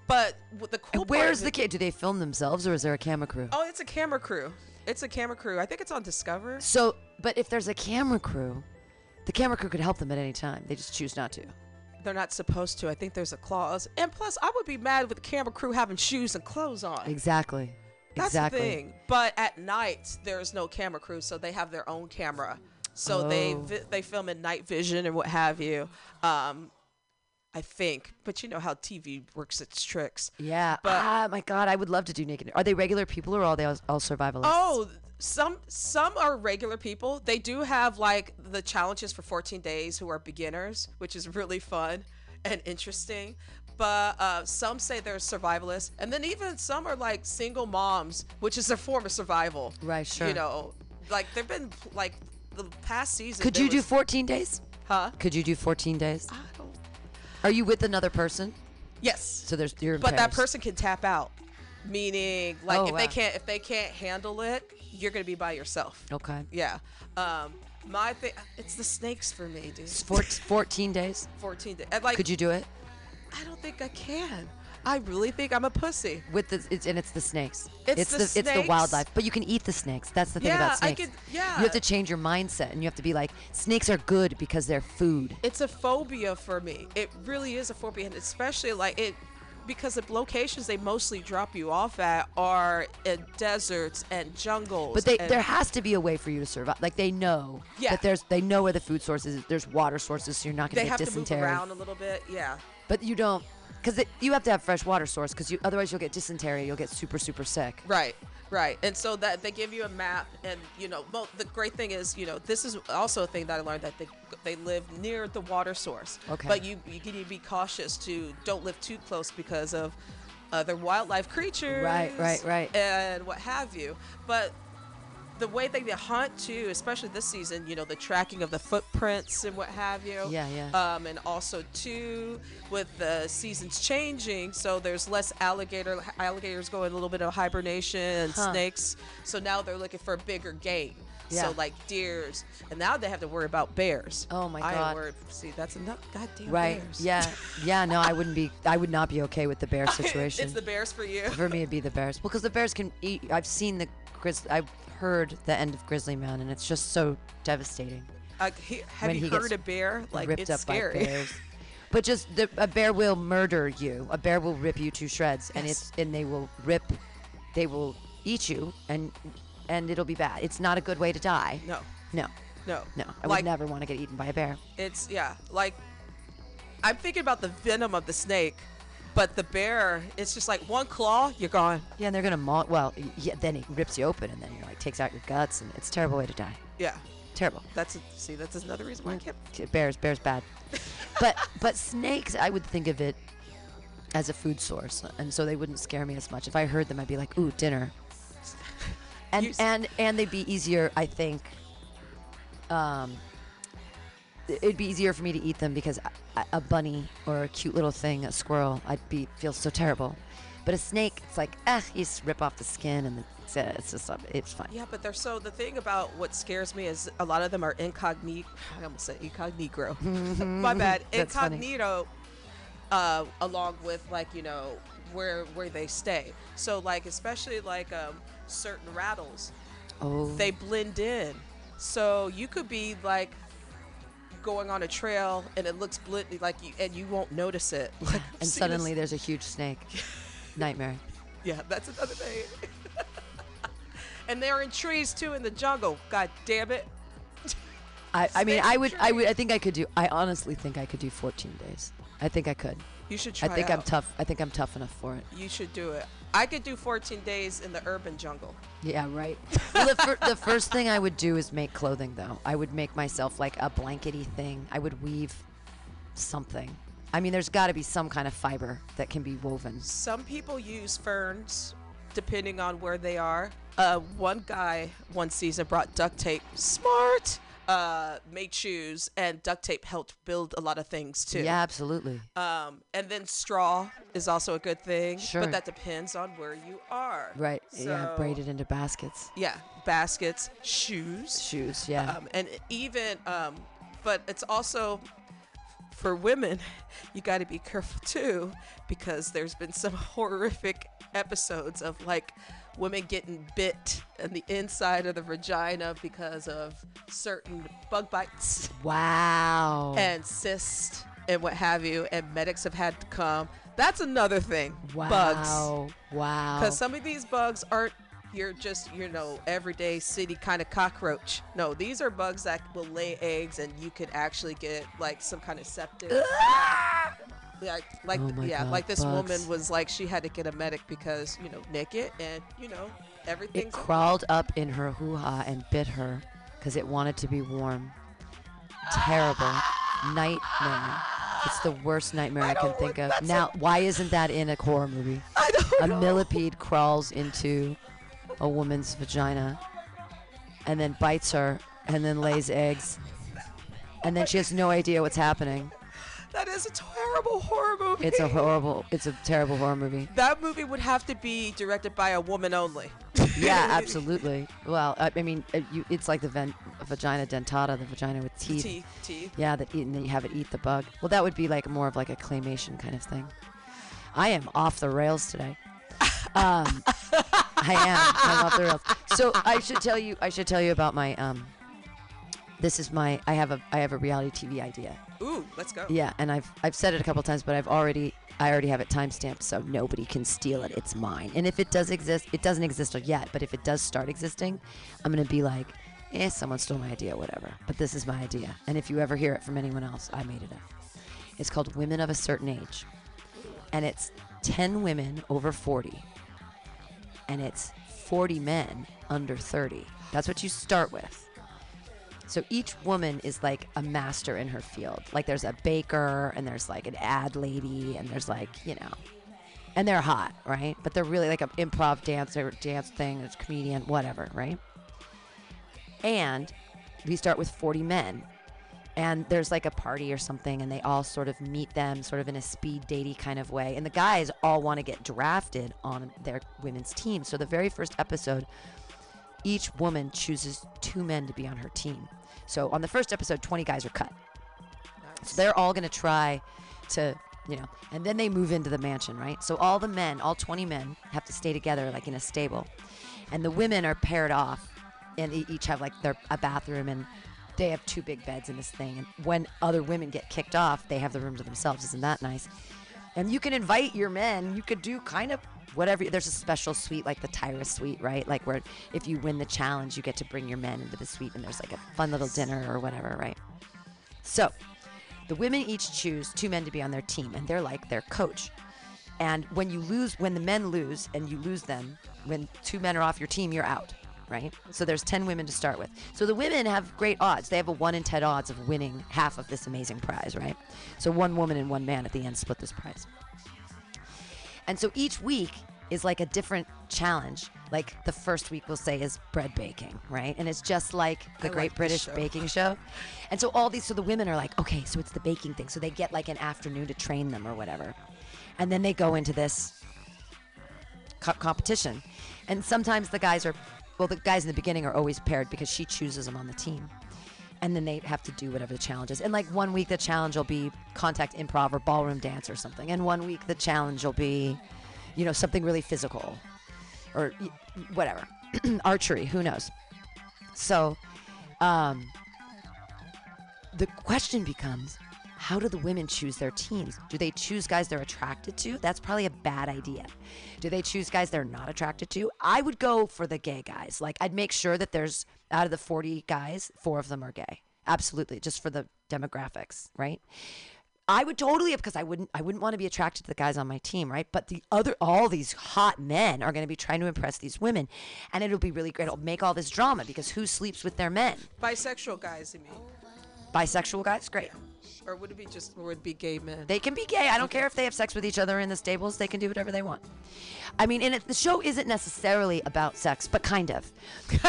But the cool And part where's is the kid? Do they film themselves or is there a camera crew? Oh, it's a camera crew. It's a camera crew. I think it's on Discover. So, but if there's a camera crew, the camera crew could help them at any time. They just choose not to. They're not supposed to. I think there's a clause. And plus, I would be mad with the camera crew having shoes and clothes on. Exactly. That's exactly. the thing. But at night, there's no camera crew, so they have their own camera. So they Oh. vi- they film in night vision and what have you. Um, I think, but you know how TV works its tricks. Yeah. But- ah, my God, I would love to do naked. Are they regular people or are they all, all survivalists? Oh, some some are regular people. They do have like the challenges for 14 days who are beginners, which is really fun and interesting. But uh, some say they're survivalists, and then even some are like single moms, which is a form of survival. Right, sure. You know, like there've been like the past season. Could you do 14 days? Huh? Could you do 14 days? Are you with another person? Yes. So there's you're but that person can tap out, meaning like Oh, if they can't if they can't handle it, you're gonna be by yourself. Okay. Yeah. Um, my thing, it's the snakes for me, dude. It's four- 14 days. 14 days. Like, Could you do it? I don't think I can. I really think I'm a pussy. With the it's and it's the snakes. It's the it's the wildlife, but you can eat the snakes. That's the thing Yeah, about I snakes. could- yeah. You have to change your mindset, and you have to be like, snakes are good because they're food. It's a phobia for me. It really is a phobia, and especially like it because the locations they mostly drop you off at are in deserts and jungles. But they, there has to be a way for you to survive. Like they know Yeah. that there's they know where the food source is. There's water sources, so you're not gonna get dysentery. They have to move around a little bit. Yeah. But you don't, because you have to have fresh water source, because you otherwise you'll get dysentery. You'll get super super sick. Right, right. And so that they give you a map, and you know, well, the great thing is, you know, this is also a thing that I learned that they they live near the water source. Okay. But you you need to be cautious to don't live too close because of other wildlife creatures. Right, right, right. And what have you. But the way they hunt too, especially this season, you know, the tracking of the footprints and what have you. Yeah, yeah. Um, and also too, with the seasons changing, so there's less alligator alligators going a little bit of hibernation and Huh. snakes. So now they're looking for a bigger game. Yeah. So like deers, and now they have to worry about bears. Oh, my god! I worried. See, that's enough. Goddamn Right. bears. Yeah. Yeah. No, I wouldn't be. I would not be okay with the bear situation. it's the bears for you. For me, it'd be the bears. Well, because the bears can eat. I've seen the grizz. I've heard the end of Grizzly Man, and it's just so devastating. Uh, he, have When you he heard a bear? Like ripped it's up scary. by bears. But just the, a bear will murder you. A bear will rip you to shreds, and it's and they will rip, they will eat you, and and it'll be bad. It's not a good way to die. No, No, no, no. I like, would never want to get eaten by a bear. It's yeah, like I'm thinking about the venom of the snake, but the bear, it's just like one claw, you're gone. Yeah, and they're gonna maul. Well, yeah, then he rips you open, and then you're like takes out your guts, and it's a terrible way to die. Yeah, Terrible. that's a, see, that's another reason why I can't. Bears, bears bad. but but snakes, I would think of it as a food source, and so they wouldn't scare me as much. If I heard them, I'd be like, ooh, dinner. And and and they'd be easier, I think. Um, it'd be easier for me to eat them because a, a bunny or a cute little thing, a squirrel, I'd be feel so terrible. But a snake, it's like, ah, you just rip off the skin and it's, uh, it's just, uh, it's fine. Yeah, but they're so. The thing about what scares me is a lot of them are incognito. I almost said incognito. My bad. Incognito. Uh, along with like you know where where they stay. So like especially like um, certain rattles, Oh, they blend in. So you could be like going on a trail and it looks blend like you and you won't notice it. Like, and suddenly this- there's a huge snake. Nightmare. yeah, that's another thing. and they're in trees too in the jungle. God damn it. I, I mean, I would, I would. I think I could do. I honestly think I could do 14 days. I think I could. You should try I think it I'm tough. I think I'm tough enough for it. You should do it. I could do 14 days in the urban jungle. Yeah, right. well, the, fir- the first thing I would do is make clothing, though. I would make myself like a blankety thing. I would weave something. I mean, there's got to be some kind of fiber that can be woven. Some people use ferns depending on where they are. Uh, one guy one season brought duct tape. Smart. Uh, made shoes and duct tape helped build a lot of things too. Yeah, absolutely. Um, and then straw is also a good thing. Sure. But that depends on where you are. Right. yeah, braided into baskets, Yeah. Baskets, shoes. shoes. Yeah. um, and even um, but it's also for women you got to be careful too because there's been some horrific episodes of like women getting bit in the inside of the vagina because of certain bug bites. Wow. and cysts and what have you and medics have had to come. That's another thing. Wow. bugs. Wow. because some of these bugs aren't you're just you know everyday city kind of cockroach. No these are bugs that will lay eggs and you could actually get like some kind of septic ah! Like like Oh yeah God, like this bugs. woman was like she had to get a medic because you know naked and you know everything's It crawled up in her hoo ha and bit her because it wanted to be warm. Terrible. Nightmare. It's the worst nightmare I, can think of. Now, why isn't that in a horror movie? I don't A know. millipede crawls into a woman's vagina and then bites her and then lays eggs. And then she has no idea what's happening. That is a terrible horror movie It's a horrible, it's a terrible horror movie. that movie would have to be directed by a woman only Yeah, absolutely. Well, I, I mean, uh, you, it's like the ven- vagina dentata, the vagina with teeth. teeth teeth Yeah, that eat, and then you have it eat the bug. Well, that would be like more of like a claymation kind of thing. I am off the rails today. Um, I am. I'm off the rails. So I should tell you. I should tell you about my. Um, this is my. I have a. I have a reality TV idea. Ooh, let's go. Yeah, and I've I've said it a couple times, but I've already I already have it timestamped, so nobody can steal it. It's mine. And if it does exist, it doesn't exist yet. But if it does start existing, I'm gonna be like, eh, someone stole my idea, whatever. But this is my idea. And if you ever hear it from anyone else, I made it up. It's called Women of a Certain Age, and it's ten women over forty, and it's forty men under thirty. That's what you start with. So each woman is like a master in her field. Like there's a baker and there's like an ad lady and there's like, you know, and they're hot, right? But they're really like an improv dancer, dance thing, it's comedian, whatever, right? And we start with 40 men. And there's like a party or something, and they all sort of meet them sort of in a speed datey kind of way. And the guys all want to get drafted on their women's team. So the very first episode, each woman chooses two men to be on her team. So on the first episode, 20 guys are cut. So they're all going to try to, you know, and then they move into the mansion, right? So all the men, all 20 men, have to stay together like in a stable. And the women are paired off and they each have like their a bathroom and they have two big beds in this thing. And when other women get kicked off, they have the room to themselves. Isn't that nice? And you can invite your men. You could do kind of whatever. There's a special suite like the Tyra suite, right? Like where if you win the challenge, you get to bring your men into the suite and there's like a fun little dinner or whatever, right? So the women each choose two men to be on their team and they're like their coach. And when you lose, when the men lose and you lose them, when two men are off your team, you're out, right? So there's 10 women to start with. So the women have great odds. They have a 1 in 10 odds of winning half of this amazing prize, right? So one woman and one man at the end split this prize. And so each week is like a different challenge. Like the first week we'll say is bread baking, right? And it's just like the I Great like British show. Baking Show. And so all these, so the women are like, okay, so it's the baking thing. So they get like an afternoon to train them or whatever. And then they go into this co- competition. And sometimes the guys are, well, the guys in the beginning are always paired because she chooses them on the team. And then they have to do whatever the challenge is. And like one week the challenge will be contact improv or ballroom dance or something. And one week the challenge will be, you know, something really physical or whatever. Archery, who knows? So, um, the question becomes how do the women choose their teams? Do they choose guys they're attracted to? That's probably a bad idea. Do they choose guys they're not attracted to? I would go for the gay guys. Like, I'd make sure that there's, out of the 40 guys, four of them are gay. Absolutely, just for the demographics, right? I would totally because I wouldn't I wouldn't want to be attracted to the guys on my team, right? But the other all these hot men are going to be trying to impress these women, and it'll be really great. It'll make all this drama because who sleeps with their men? Bisexual guys, you mean? Bisexual guys, great. Or would it be just, or would it be gay men? They can be gay. I don't care if they have sex with each other in the stables. They can do whatever they want. I mean, and it, the show isn't necessarily about sex, but kind of,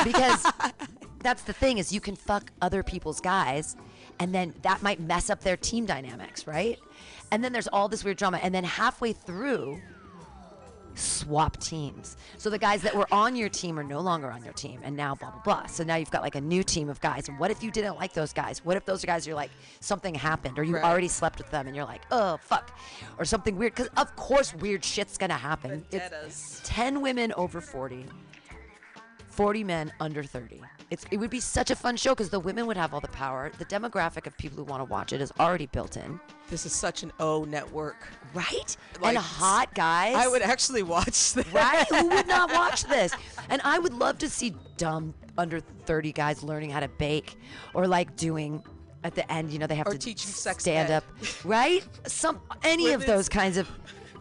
because that's the thing is you can fuck other people's guys, and then that might mess up their team dynamics, right? And then there's all this weird drama, and then halfway through, swap teams. So the guys that were on your team are no longer on your team, and now blah blah blah. So now you've got like a new team of guys. And what if you didn't like those guys? What if those guys you're like something happened, or you Right. already slept with them, and you're like, oh fuck, or something weird? Because of course weird shit's gonna happen. It's ten women over forty. 40 men under 30. It's, it would be such a fun show because the women would have all the power. The demographic of people who want to watch it is already built in, This is such an O network. right? Like, and hot guys. I would actually watch that. Right? Who would not watch this? And I would love to see dumb under 30 guys learning how to bake or like doing at the end, you know, they have Or to sex stand ed. up, right? Some any of those kinds of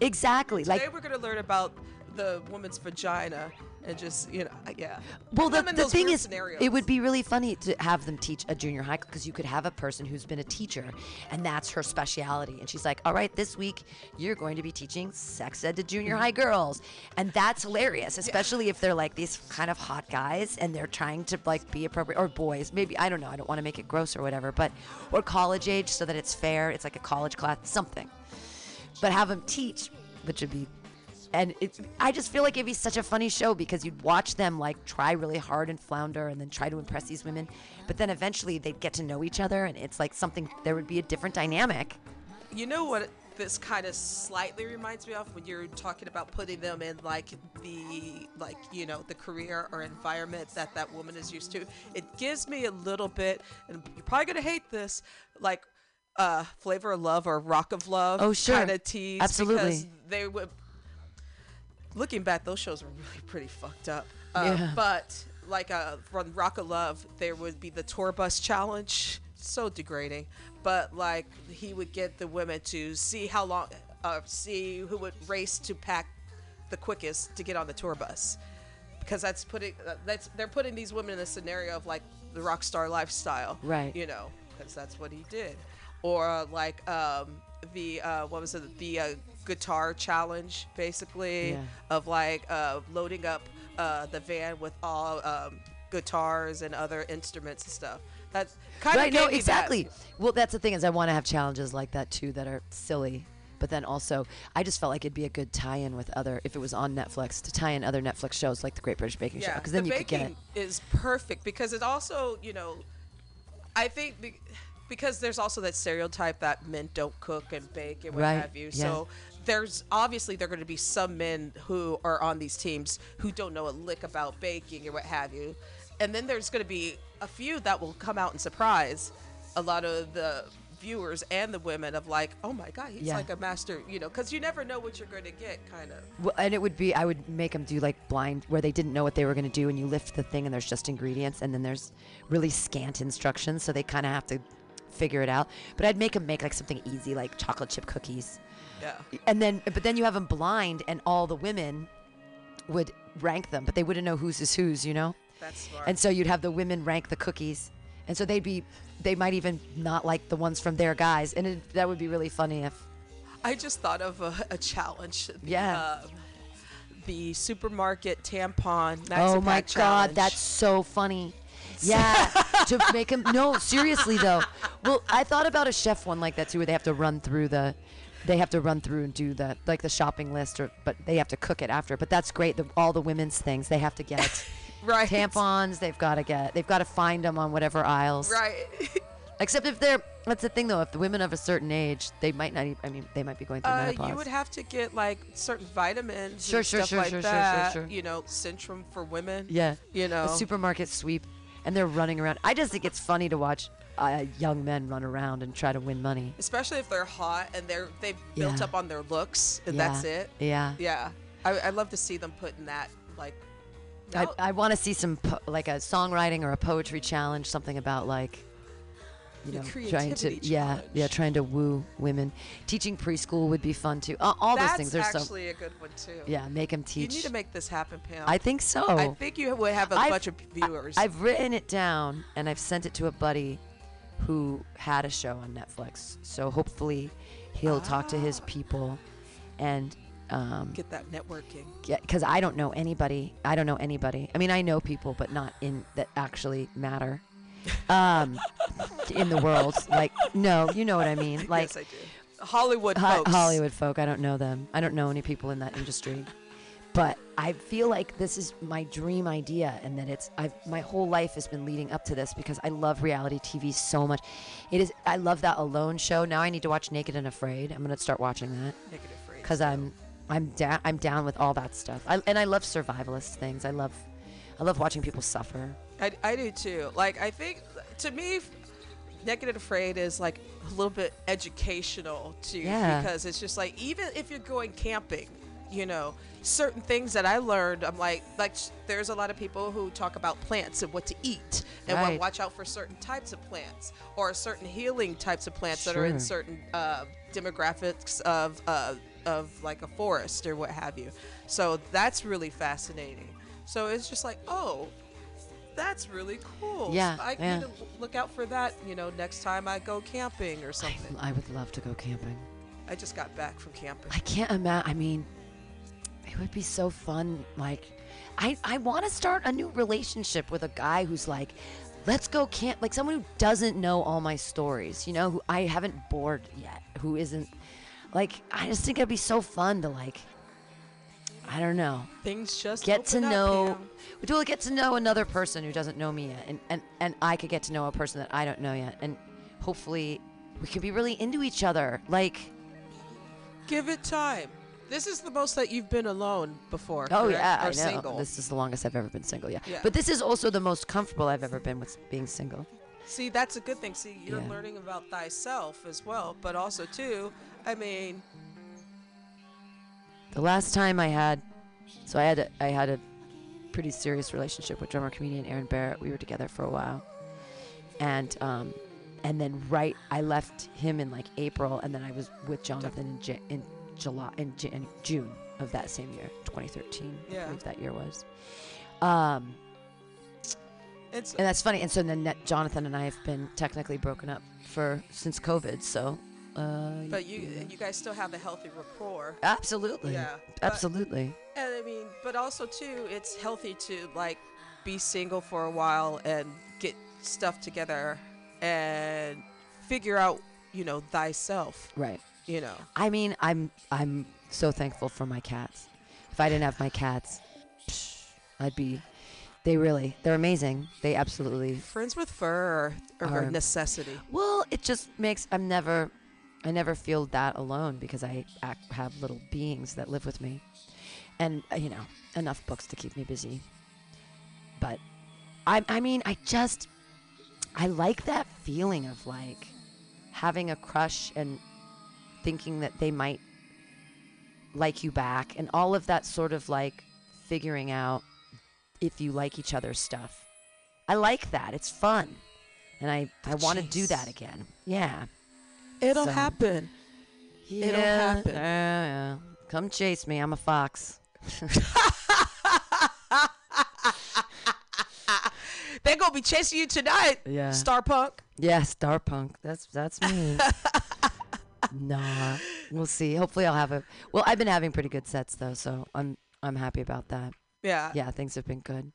exactly Today like we're gonna learn about the woman's vagina and just you know yeah. Well, the, the thing is, scenarios. it would be really funny to have them teach a junior high because you could have a person who's been a teacher and that's her speciality. And she's like, all right, this week you're going to be teaching sex ed to junior high mm-hmm. girls. And that's hilarious, especially if they're like these kind of hot guys and they're trying to like be appropriate, or boys, maybe, I don't know, I don't want to make it gross or whatever, but, or college age so that it's fair. It's like a college class, something. But have them teach, which would be and it's I just feel like it'd be such a funny show because you'd watch them like try really hard and flounder and then try to impress these women, but then eventually they'd get to know each other and it's like something there would be a different dynamic. You know what this kind of slightly reminds me of when you're talking about putting them in like the like you know the career or environment that that woman is used to. It gives me a little bit, and you're probably gonna hate this, like uh flavor of love or rock of love Oh, sure. kind of tease Absolutely. because they would looking back those shows were really pretty fucked up. Uh, Yeah. but like uh from rock of love there would be the tour bus challenge. So degrading. But like he would get the women to see how long uh, see who would race to pack the quickest to get on the tour bus. Because that's putting uh, that's they're putting these women in a scenario of like the rock star lifestyle Right. you know because that's what he did. Or like um the uh what was it? The uh, guitar challenge basically Yeah. of like uh loading up uh the van with all um guitars and other instruments and stuff that's kind of right, no, exactly. Well, that's the thing is I want to have challenges like that too that are silly. But then also, I just felt like it'd be a good tie-in with other, if it was on Netflix, to tie in other Netflix shows like The Great British Baking Show, because then the you could get baking it. is perfect because it also you know i think be- because there's also that stereotype that men don't cook and bake and what Right, have you yeah. so there's obviously there are going to be some men who are on these teams who don't know a lick about baking or what have you and then there's going to be a few that will come out and surprise a lot of the viewers and the women of like oh my god he's Yeah. like a master you know because you never know what you're going to get kind of Well, and it would be I would make them do like blind where they didn't know what they were going to do, and you lift the thing, and there's just ingredients, and then there's really scant instructions, so they kind of have to figure it out. But I'd make them make like something easy, like chocolate chip cookies, yeah and then but then you have them blind, and all the women would rank them, but they wouldn't know whose is whose, you know. that's smart And so you'd have the women rank the cookies, and so they'd be they might even not like the ones from their guys, and it, that would be really funny if I just thought of a, a challenge. The, Yeah. um, the supermarket tampon. Maxi Oh my god, challenge. that's so funny. Yeah, to make him no seriously though. Well, I thought about a chef one like that too, where they have to run through the, they have to run through and do the like the shopping list, or but they have to cook it after. But that's great. The, all the women's things they have to get right. tampons. They've got to get. They've got to find them on whatever aisles. Right. Except if they're. That's the thing though. If the women of a certain age, they might not. I mean, they might be going through Uh, menopause. you would have to get like certain vitamins. Sure, and sure, stuff sure, like sure, sure, sure, that. sure. You know, Centrum for women. Yeah. You know. A supermarket sweep, and they're running around. I just think it's funny to watch uh, young men run around and try to win money. Especially if they're hot and they're they've built Yeah. up on their looks and Yeah. that's it. Yeah. Yeah. I I love to see them put in that like. I, I want to see some po- like a songwriting or a poetry challenge, something about like, you know, trying to creativity yeah yeah trying to woo women. Teaching preschool would be fun too. Uh, all that's those things are so actually a good one too. yeah. Make them You teach. need to make this happen, Pam. I think so. I think you would have a I've- bunch of viewers. I, have written it down and I've sent it to a buddy who had a show on Netflix. So hopefully he'll talk to his people and um, get that networking. Yeah, because I don't know anybody. I don't know anybody. I mean, I know people, but not in that actually matter um, in the world. Like, no, you know what I mean. Like yes, I do. Hollywood Ho- folks. Hollywood folk. I don't know them. I don't know any people in that industry. But I feel like this is my dream idea, and that it's I've my whole life has been leading up to this because I love reality TV so much. It is I love that Alone show. Now I need to watch Naked and Afraid. I'm gonna start watching that Negative phrase. because I'm I'm down I'm down with all that stuff. I, and I love survivalist things. I love I love watching people suffer. I, I do too. Like I think to me, Naked and Afraid is like a little bit educational too, Yeah. because it's just like even if you're going camping, you know, certain things that I learned. I'm like, like there's a lot of people who talk about plants and what to eat and what watch out for certain types of plants or certain healing types of plants that are in certain uh, demographics of uh, of like a forest or what have you. So that's really fascinating. So it's just like, oh, that's really cool. Yeah, I yeah. need to look out for that, you know, next time I go camping or something. I would love to go camping. I just got back from camping. I can't imagine. I mean, it would be so fun. Like, I I want to start a new relationship with a guy who's like, let's go camp. Like someone who doesn't know all my stories. You know, who I haven't bored yet. Who isn't like. I just think it'd be so fun to like. I don't know. Things just Get to up, know. Pam. Get to know another person who doesn't know me yet, and, and and I could get to know a person that I don't know yet, and hopefully we could be really into each other. Like, Give it time. This is the most that you've been alone before. Oh correct? yeah, or I know. single. This is the longest I've ever been single. Yeah. Yeah. But this is also the most comfortable I've ever been with being single. See, that's a good thing. See, you're Yeah. learning about thyself as well, but also too. I mean, The last time I had, so I had a, I had a pretty serious relationship with drummer comedian Aaron Barrett. We were together for a while, and um, and then right, I left him in like April, and then I was with Jonathan in, J- in July in, in June of that same year, 2013. I Yeah. believe that year was. Um, it's and that's funny. And so then that Jonathan and I have been technically broken up for since COVID. So, uh, but you you guys still have a healthy rapport. absolutely, Yeah. but- absolutely. And I mean, but also too, it's healthy to like be single for a while and get stuff together and figure out, you know, thyself. Right. You know. I mean, I'm I'm so thankful for my cats. If I didn't have my cats, psh, I'd be. They really, they're amazing. They absolutely. Friends with fur are, are Are- a necessity. Well, it just makes I'm never, I never feel that alone because I act, have little beings that live with me, and uh, you know enough books to keep me busy. But, I I mean I just, I like that feeling of like having a crush and thinking that they might like you back and all of that sort of like figuring out if you like each other's stuff. I like that. It's fun. And I, I want to do that again. Yeah. It'll So- happen. yeah. It'll happen. Yeah, yeah. Come chase me. I'm a fox. They're gonna be chasing you tonight. Yeah. Star Punk. Yeah, star punk. That's that's me. nah. We'll see. Hopefully I'll have a Well, I've been having pretty good sets though, so I'm I'm happy about that. Yeah. Yeah, things have been good.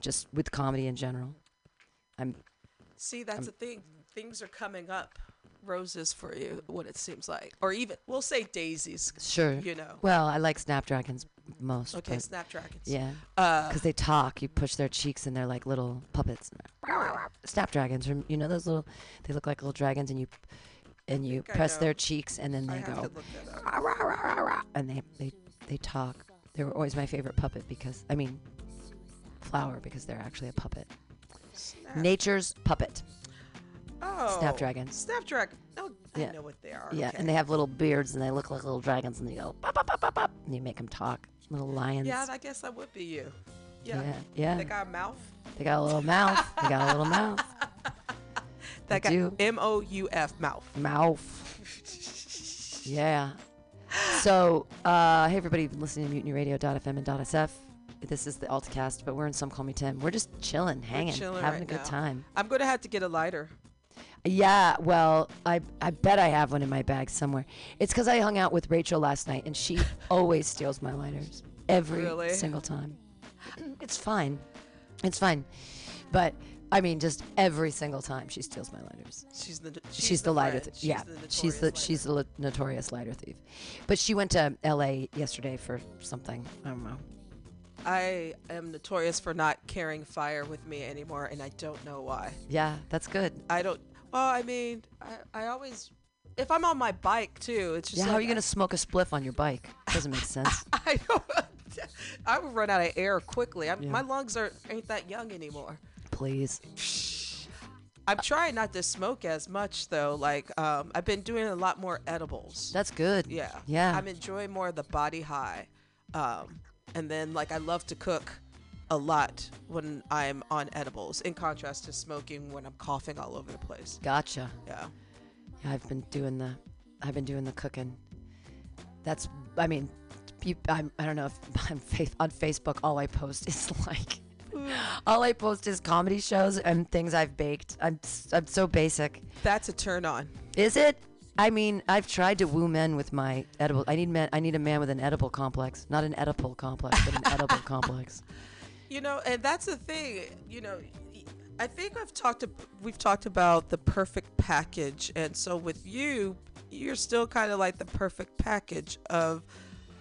Just with comedy in general. I'm See, that's the thing. Things are coming up. Roses for you, what it seems like, or even we'll say daisies. sure. You know. Well, I like snapdragons most. Okay, snapdragons. Yeah. Uh, because they talk. You push their cheeks, and they're like little puppets. Snapdragons, you know those little? They look like little dragons, and you and you press their cheeks, and then they go, to look that up. "Rah, rah, rah, rah, rah," and they they they talk. They were always my favorite puppet because I mean, flower because they're actually a puppet. Snap- Nature's puppet. oh, snapdragons. Snapdragon. Oh, I Yeah. know what they are. Yeah, okay. and they have little beards, and they look like little dragons, and they go pop, pop, pop, pop, pop, and you make them talk. Little lions. Yeah, I guess that would be you. Yeah. yeah, yeah. They got a mouth. They got a little mouth. They got a little mouth. That do. M O U F mouth. Mouth. Yeah. So, uh, hey everybody, you've been listening to MutinyRadio.fm and .sf. This is the AltCast, but we're in SomeCallMeTim. We're just chilling, hanging, chilling having right a good now. time. I'm gonna have to get a lighter. Yeah, well, I I bet I have one in my bag somewhere. It's because I hung out with Rachel last night, and she always steals my lighters every Really? single time. It's fine, it's fine, but I mean, just every single time she steals my lighters. She's the She's, she's, the, lighter friend. thief. She's Yeah, the she's the notorious she's the li- notorious lighter thief. But she went to L.A. yesterday for something. I don't know. I am notorious for not carrying fire with me anymore, and I don't know why. Yeah, that's good. I don't. Well, I mean, I, I always, if I'm on my bike too, it's just Yeah, like, how are you gonna smoke a spliff on your bike? Doesn't make sense. I don't. I would run out of air quickly. Yeah. My lungs are ain't that young anymore. Please. I'm trying not to smoke as much though. Like um, I've been doing a lot more edibles. That's good. yeah. Yeah. I'm enjoying more of the body high. Um, and then like I love to cook a lot when I'm on edibles, in contrast to smoking when I'm coughing all over the place. Gotcha. Yeah. Yeah, I've been doing the, I've been doing the cooking. That's, I mean, you, I'm, I don't know if on, fa- on Facebook all I post is like, all I post is comedy shows and things I've baked. I'm, I'm so basic. That's a turn on. Is it? I mean, I've tried to woo men with my edible. I need men. I need a man with an edible complex, not an edible complex, but an edible complex. You know, and that's the thing. You know, I think I've talked. To, we've talked about the perfect package, and so with you, you're still kind of like the perfect package of.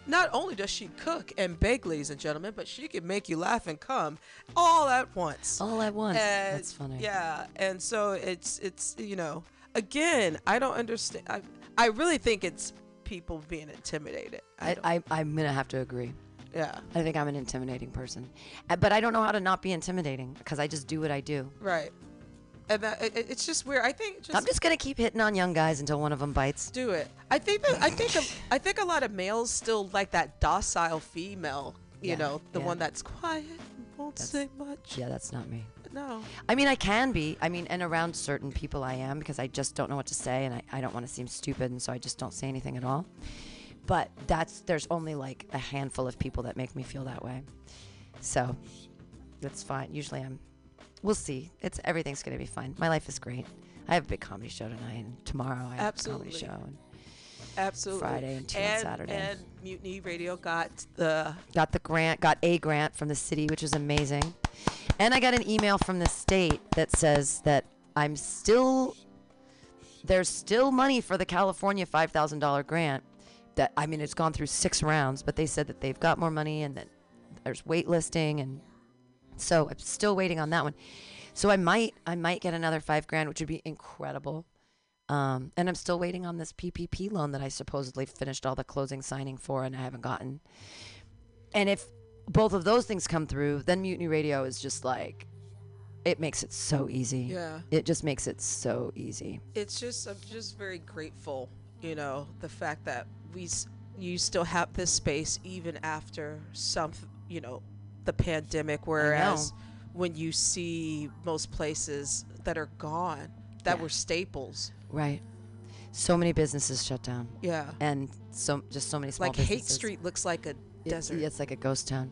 Not only does she cook and bake, ladies and gentlemen, but she can make you laugh and come all at once. All at once. And, That's funny. Yeah, and so it's it's you know again I don't understand. I I really think it's people being intimidated. I, I, I I'm gonna have to agree. yeah. I think I'm an intimidating person, Uh, but I don't know how to not be intimidating because I just do what I do. Right. And that it, it- it's just weird. I think just, I'm just gonna keep hitting on young guys until one of them bites. do it. I think that I think a, I think a lot of males still like that docile female. You Yeah, know, the yeah. one that's quiet, won't That's- say much. Yeah, that's not me. No. I mean, I can be. I mean, and around certain people, I am because I just don't know what to say, and I, I don't want to seem stupid, and so I just don't say anything at all. But that's there's only like a handful of people that make me feel that way, so that's fine. Usually, I'm. We'll see. It's everything's gonna be fine. My life is great. I have a big comedy show tonight, and tomorrow I have a Absolutely. comedy show. And Absolutely. Friday and two on and, Saturday. And Mutiny Radio got the got the grant, got a grant from the city, which is amazing. And I got an email from the state that says that I'm still there's still money for the California $5,000 grant. That I mean it's gone through 6 rounds, but they said that they've got more money and that there's waitlisting and so I'm still waiting on that one. So I might I might get another 5 grand, which would be incredible. Um, and I'm still waiting on this PPP loan that I supposedly finished all the closing signing for and I haven't gotten. And if both of those things come through, then Mutiny Radio is just like, it makes it so easy. Yeah. It just makes it so easy. it's just I'm just very grateful, you know, the fact that we you still have this space even after some, you know, the pandemic. Whereas when you see most places that are gone, that Yeah. were staples. Right. So many businesses shut down. Yeah. And so just so many small Like Haight. Street looks like a It- desert. It's like a ghost town.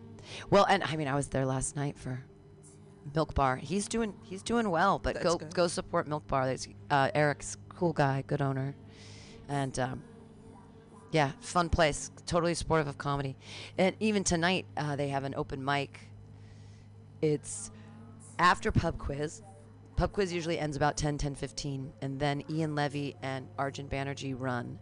Well, and I mean, I was there last night for Milk Bar. He's doing he's doing well, but That's go good. go support Milk Bar. There's, uh, Eric's cool guy, good owner, and um, yeah, fun place. Totally supportive of comedy. And even tonight, uh, they have an open mic. It's after pub quiz. Pub quiz usually ends about 10, 10, 15, and then Ian Levy and Arjun Banerjee run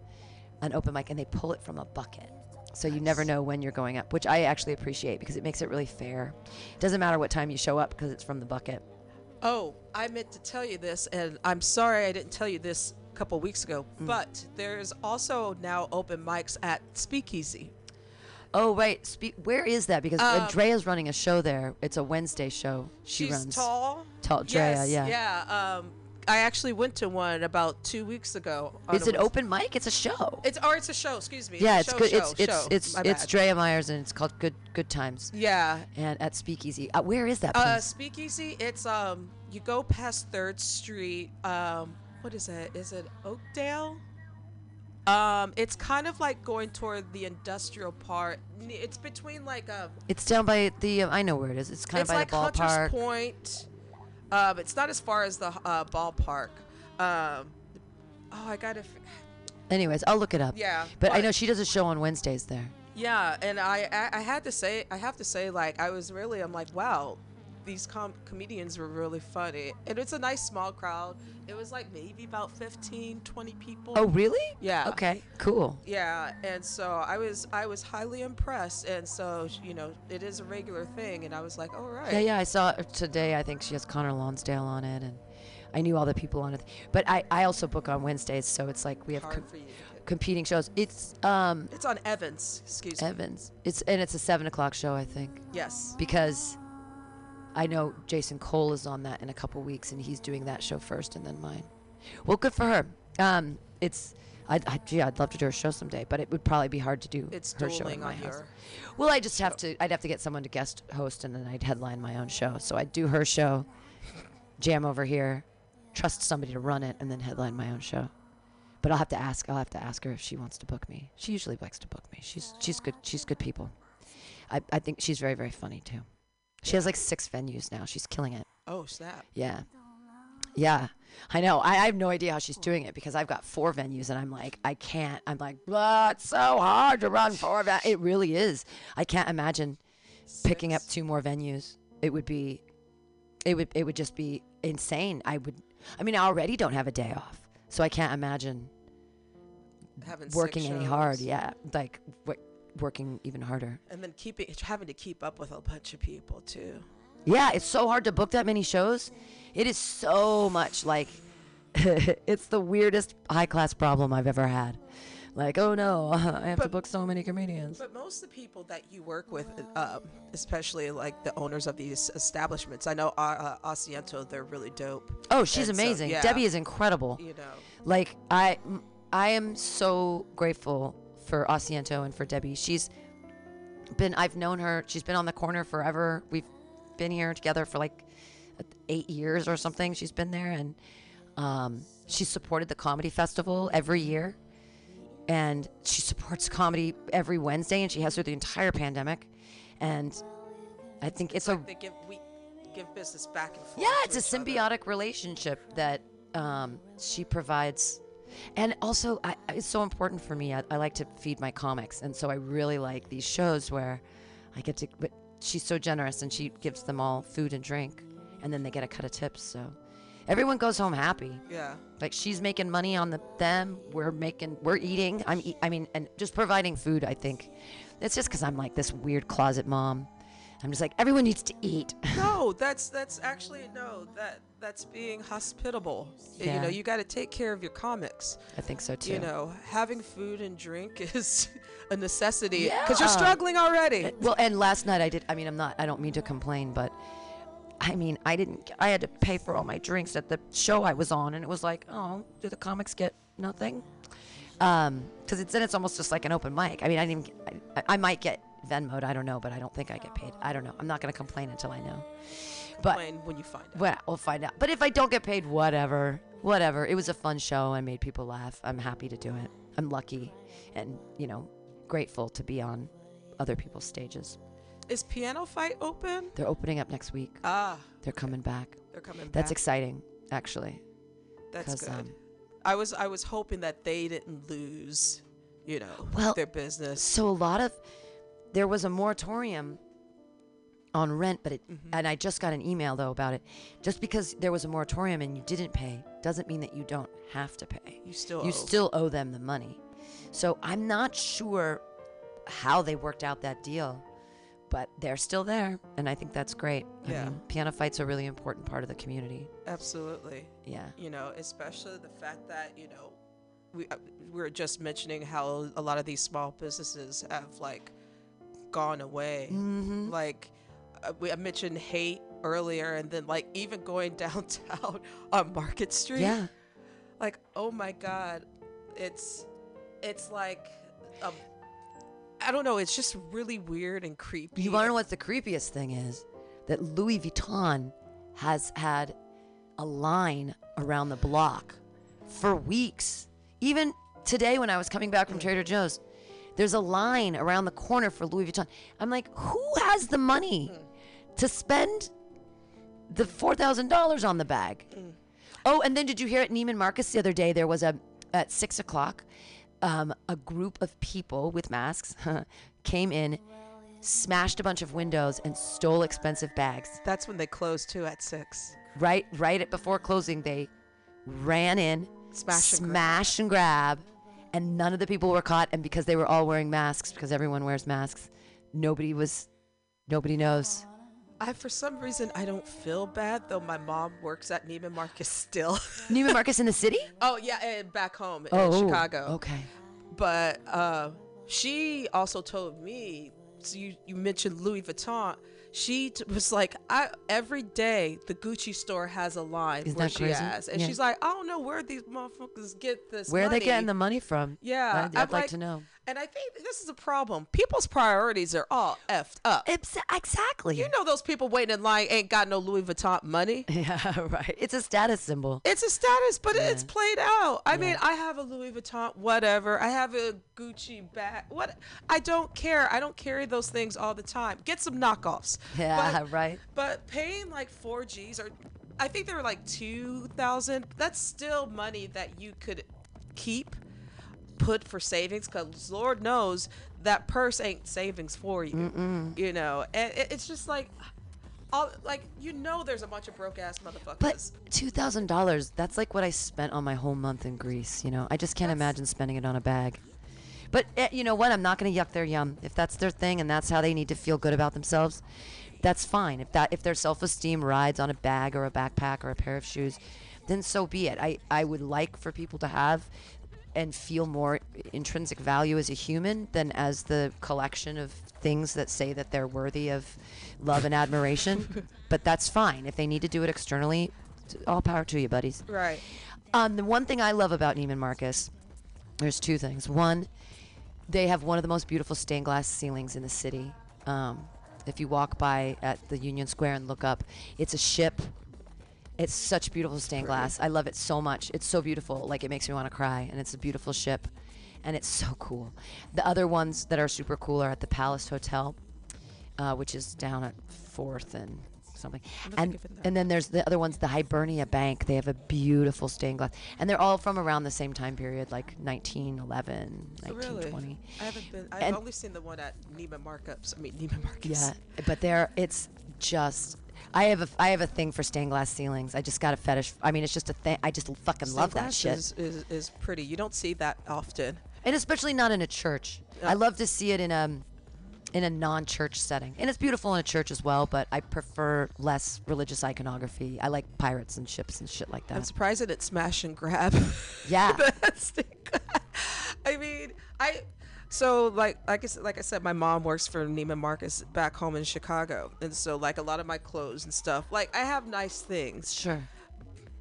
an open mic, and they pull it from a bucket. So you never know when you're going up, which I actually appreciate because it makes it really fair. It doesn't matter what time you show up because it's from the bucket. Oh, I meant to tell you this, and I'm sorry I didn't tell you this a couple weeks ago. Mm. But there's also now open mics at Speakeasy. Oh right, Spe- where is that? Because Um, Andrea's running a show there. It's a Wednesday show. She She's runs. tall. Tall Drea, yes, yeah. Yeah. Um, I actually went to one about two weeks ago. Is it open mic? It's a show. It's or it's a show. Excuse me. yeah, a it's show, good. Show, it's it's show. it's My it's bad. Drea Myers and it's called Good Good Times. Yeah. And at Speakeasy, uh, where is that Uh. Speakeasy. It's um. You go past Third Street. Um. What is that? Is it Oakdale? Um. It's kind of like going toward the industrial part. It's between like um. it's down by the. Uh, I know where it is. It's kind it's of by like the like Hunters. Point. Um. It's not as far as the uh, ballpark. Um. Oh, I gotta. F- Anyways, I'll look it up. Yeah, But, I know she does a show on Wednesdays there. Yeah, and I, I I had to say I have to say like I was really I'm like wow, these com- comedians were really funny and it's a nice small crowd. It was like maybe about 15, 20 people. Oh really? Yeah. Okay. Cool. Yeah, and so I was I was highly impressed, and so you know it is a regular thing, and I was like, all right. Yeah, yeah. I saw it today. I think she has Connor Lonsdale on it, and I knew all the people on it. But I, I also book on Wednesdays, so it's like we have com- competing shows. It's um It's on Evans. Excuse me. Evans. It's and it's a seven o'clock show, I think, Yes. because I know Jason Cole is on that in a couple weeks, and he's doing that show first, and then mine. Well, good for her. Um, it's. I, I, gee, I'd love to do her show someday, but it would probably be hard to do It's her show in my on house. your. Well, I just have to. I'd have to get someone to guest host, and then I'd headline my own show. So I'd do her show, jam over here, trust somebody to run it, and then headline my own show. But I'll have to ask. I'll have to ask her if she wants to book me. She usually likes to book me. She's she's good. She's good people. I I think she's very very funny too. She has like six venues now. She's killing it. Oh snap! Yeah. Yeah. I know. I, I have no idea how she's doing it because I've got four venues and I'm like, I can't. I'm like, blah, it's so hard to run four venues. It really is. I can't imagine picking up two more venues. It would be, it would, it would just be insane. I would, I mean, I already don't have a day off. So I can't imagine Having working any hard. Yeah. Like w- working even harder. And then keeping having to keep up with a bunch of people too. Yeah, it's so hard to book that many shows. It is so much like it's the weirdest high class problem I've ever had. like, oh no, I have to book so many comedians. But most of the people that you work with, um, especially like the owners of these establishments, I know uh, uh, Asiento, they're really dope. Oh, she's And so, amazing. yeah. Debbie is incredible. You know, Like I, I am so grateful for Asiento and for Debbie. She's been. I've known her. She's been on the corner forever. We've been here together for like eight years or something. She's been there, and um, she supported the comedy festival every year, and she supports comedy every Wednesday, and she has through the entire pandemic. And I think it's a they give we give business back and forth. yeah, it's a each other. symbiotic relationship that um, she provides. And also, I, it's so important for me. I, I like to feed my comics, and so I really like these shows where I get to. But she's so generous, and she gives them all food and drink, and then they get a cut of tips. So everyone goes home happy. Yeah. Like she's making money on the them. We're making. We're eating. I'm. Eat, I mean, and just providing food. I think it's just because I'm like this weird closet mom. I'm just like everyone needs to eat. No, that's that's actually no that that's being hospitable. Yeah. You know, you got to take care of your comics. I think so too. You know, having food and drink is a necessity because you're struggling already. Well, and last night I did. I mean, I'm not. I don't mean to complain, but I mean, I didn't. I had to pay for all my drinks at the show I was on, and it was like, oh, do the comics get nothing? Um, because it's then it's almost just like an open mic. I mean, I didn't. Even, I, I might get Venmoed. I don't know, but I don't think I get paid. I don't know. I'm not gonna complain until I know. But When when you find out. well, we'll find out. But if I don't get paid, whatever, whatever. It was a fun show. I made people laugh. I'm happy to do it. I'm lucky, and you know, grateful to be on other people's stages. Is PianoFight open? They're opening up next week. Ah, They're coming back. they're coming back. That's exciting, actually. That's 'cause, good. um, I was I was hoping that they didn't lose, you know, Well, their business. So a lot of there was a moratorium on rent, but it Mm-hmm. and I just got an email though about it. Just because there was a moratorium and you didn't pay doesn't mean that you don't have to pay. You still you owe. still owe them the money. So I'm not sure how they worked out that deal, but they're still there, and I think that's great. Yeah. I mean, piano fight's a really important part of the community. Absolutely. Yeah. You know, especially the fact that you know, we uh, we were just mentioning how a lot of these small businesses have like gone away. Mm-hmm. Like uh, we I mentioned Haight earlier, and then like even going downtown on Market Street. Yeah. like oh my god it's it's like i don't know it's just really weird and creepy You want to know what the creepiest thing is? That Louis Vuitton has had a line around the block for weeks. Even today, when I was coming back from Trader Joe's, there's a line around the corner for Louis Vuitton. I'm like, who has the money to spend the $4,000 on the bag? Oh, and then did you hear at Neiman Marcus the other day? There was a, at six o'clock, um, a group of people with masks came in, smashed a bunch of windows, and stole expensive bags. that's when they closed too at six Right, right at before closing, they ran in, Smash and grab. smash and grab, and none of the people were caught. And because they were all wearing masks, because everyone wears masks, nobody was, nobody knows. i for some reason i don't feel bad though my mom works at neiman marcus still Neiman Marcus in the city? oh yeah and back home Oh, in chicago Okay. but uh, she also told me so you, you mentioned louis vuitton she t- was like I, every day the gucci store has a line Isn't where that she crazy? has and Yeah. she's like i don't know where these motherfuckers get this Where are they money." getting the money from? yeah I'd, I'd I'm like, to know. And i think this is a problem people's priorities are all effed up Ex- exactly. you know those people waiting in line ain't got no louis vuitton money Yeah, right. It's a status symbol. it's a status, but it's played out. I mean, I have a Louis Vuitton, whatever. I have a Gucci bag. What? I don't care. I don't carry those things all the time. Get some knockoffs. Yeah, But, right. but paying like four G's or, I think they were like two thousand. That's still money that you could keep, put for savings. Cause Lord knows that purse ain't savings for you. You know, and it, it's just like. All, like you know, there's a bunch of broke ass motherfuckers. But two thousand dollars—that's like what I spent on my whole month in Greece. You know, I just can't imagine spending it on a bag. But eh, you know what? I'm not going to yuck their yum. If that's their thing and that's how they need to feel good about themselves, that's fine. If that if their self-esteem rides on a bag or a backpack or a pair of shoes, then so be it. I I would like for people to have and feel more intrinsic value as a human than as the collection of things that say that they're worthy of love and admiration. but that's fine if they need to do it externally. All power to you, buddies. Right. Um, the one thing I love about Neiman Marcus, there's two things. One, they have one of the most beautiful stained glass ceilings in the city. Um, if you walk by at the Union Square and look up, it's a ship. It's such beautiful stained glass. I love it so much. It's so beautiful. Like it makes me want to cry. And it's a beautiful ship, and it's so cool. The other ones that are super cool are at the Palace Hotel, uh, which is down at Fourth and something. And think of it now. and then there's the other ones, the Hibernia Bank. They have a beautiful stained glass, and they're all from around the same time period, like 1911, Really? 1920. I haven't been. I've And- only seen the one at Neiman Markups. I mean Neiman Marcus. Yeah, but they're it's just. I have a I have a thing for stained glass ceilings. I just got a fetish. I mean, it's just a thing. I just fucking Stained love that shit, Is, is is pretty. You don't see that often. and especially not in a church. I love to see it in a in a non-church setting, and it's beautiful in a church as well. But I prefer less religious iconography. I like pirates and ships and shit like that. I'm surprised that it's smash and grab. Yeah. I mean, I so like like I said, like I said, my mom works for Neiman Marcus back home in Chicago, and so like a lot of my clothes and stuff, like I have nice things, Sure.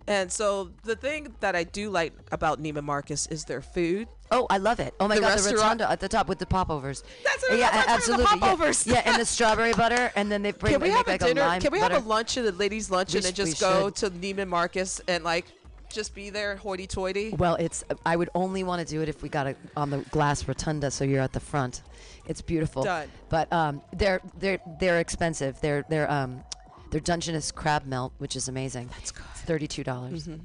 and so the thing that I do like about Neiman Marcus is their food. Oh, I love it. Oh my The god, the restaurant- rotunda at the top with the popovers. That's what- yeah, that's absolutely. the yeah. popovers. Yeah, and the strawberry butter, and then they bring Can we have a like dinner? Can we butter. have a luncheon, a ladies' luncheon, We and sh- just go should. to Neiman Marcus and like just be there, hoity-toity? Well, it's I would only want to do it if we got it on the glass rotunda, so you're at the front. It's beautiful. Done. But um, they're they're they're expensive. They're they're um, they're Dungeness crab melt, which is amazing. That's good. Thirty-two dollars. Mm-hmm.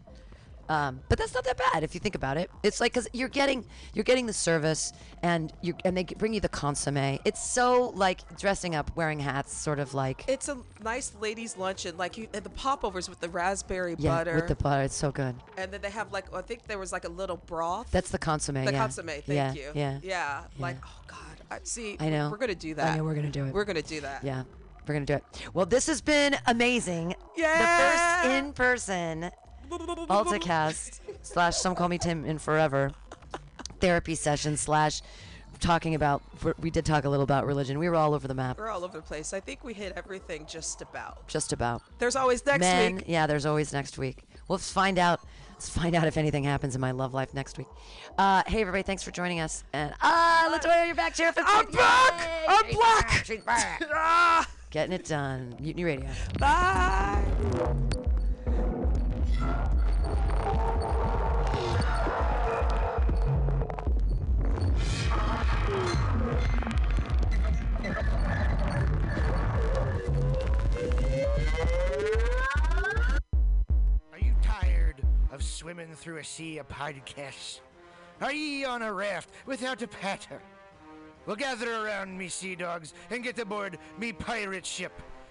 Um, but that's not that bad if you think about it. It's like because you're getting you're getting the service and you and they bring you the consomme. It's so like dressing up, wearing hats, sort of like It's a nice ladies' luncheon, like you, and the popovers with the raspberry yeah, butter, with the butter. It's so good. and then they have like I think there was like a little broth. That's the consomme. the yeah. consomme. Thank yeah, you. Yeah. Yeah. Like oh god. I see. I know. We're gonna do that. I know we're gonna do it. We're gonna do that. Yeah, we're gonna do it. Well, this has been amazing. Yeah. The first in-person AltCast slash SomeCallMeTim in Forever therapy session slash talking about. We did talk a little about religion. We were all over the map, We're all over the place. I think we hit everything just about. just about. There's always next Men, week. yeah. There's always next week. Well, find out. Let's find out if anything happens in my love life next week. Uh, hey, everybody! Thanks for joining us. And ah, Latoya, you're back, Sheriff. I'm back! I'm She's black! She's back. Ah, Getting it done. Mutiny Radio. bye. Swimming through a sea of podcasts? Are ye on a raft without a paddle? Well, gather around me, sea dogs, and get aboard me pirate ship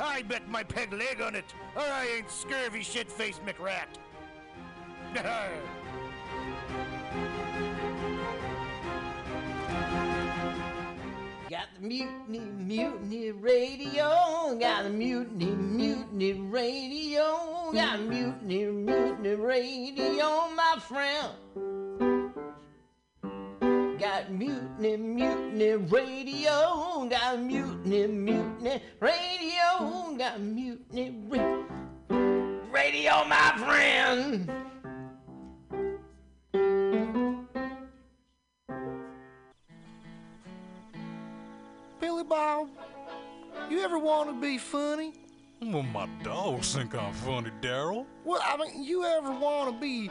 I bet my peg leg on it, or I ain't scurvy shit-faced McRat. Got the mutiny, mutiny radio. Got the mutiny, mutiny radio. Got the mutiny, mutiny radio, my friend. Got mutiny, mutiny radio. Got mutiny, mutiny radio. Got mutiny ra- radio, my friend. Billy Bob, you ever want to be funny? Well, my dogs think I'm funny, Daryl. Well, I mean, you ever want to be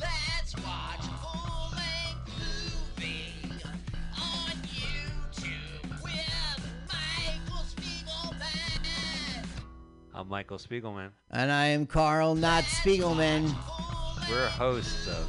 Let's watch a full-length movie on YouTube with Michael Spiegelman. I'm Michael Spiegelman. And I am Carl, not Spiegelman. We're hosts of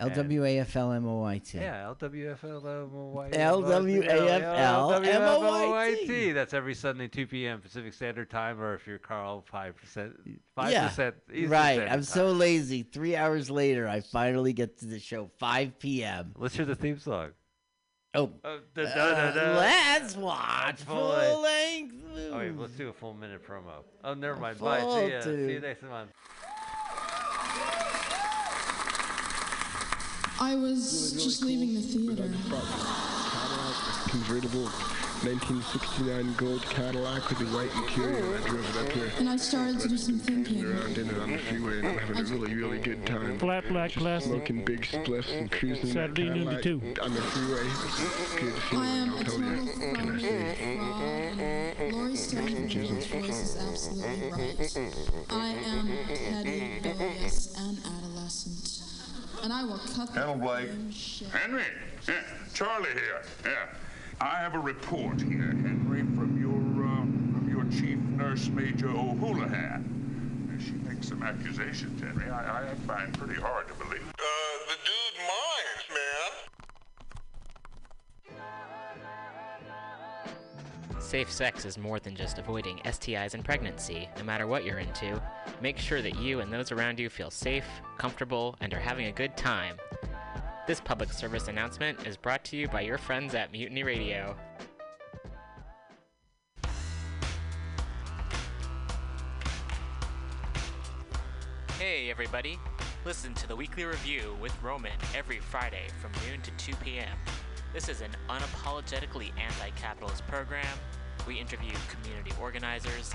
LWAFLMOYT. Yeah, LWFLMOYT. LWAFLMOYT. That's every Sunday, 2 p.m. Pacific Standard Time, or if you're Carl, 5%. 5% Yeah, right. I'm so lazy. Three hours later, I finally get to the show, 5 p.m. Let's hear the theme song. Oh, Uh, da, da, uh, da, da. let's watch Full length. full length. Oh, wait, let's do a full minute promo. Oh, never mind. Bye. See ya. See you next month. I was just leaving the theater. convertible 1969 gold Cadillac with the white interior. Oh, I drove it up here And I started to do some thinking. around in it on the freeway and I'm having a really, really good time. Flat black classic. Smoking big spliffs and cruising that Saturday noon to Cadillac two. on the freeway. It's good I feeling, am I'll a tell you. total What can I phony say? fraud. Laurie Stone's voice is absolutely right. I am petty, rebellious, and adolescent. And I will cut the Hello, Blake. damn shit. Henry, yeah, Charlie here. Yeah, I have a report here, Henry, from your um, from your chief nurse, Major O'Houlihan. Uh, She makes some accusations, Henry. I, I find pretty hard to believe. Uh, the dude minds, man. Safe sex is more than just avoiding STIs and pregnancy, no matter what you're into. Make sure that you and those around you feel safe, comfortable, and are having a good time. This public service announcement is brought to you by your friends at Mutiny Radio. Hey, everybody. Listen to the weekly review with Roman every Friday from noon to 2 p.m. This is an unapologetically anti capitalist program. We interview community organizers,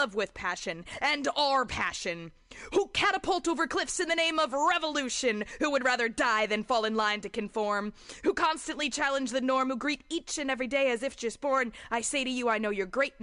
love with passion and are passion. Who catapult over cliffs in the name of revolution, who would rather die than fall in line to conform, who constantly challenge the norm, who greet each and every day as if just born. I say to you, I know your greatness,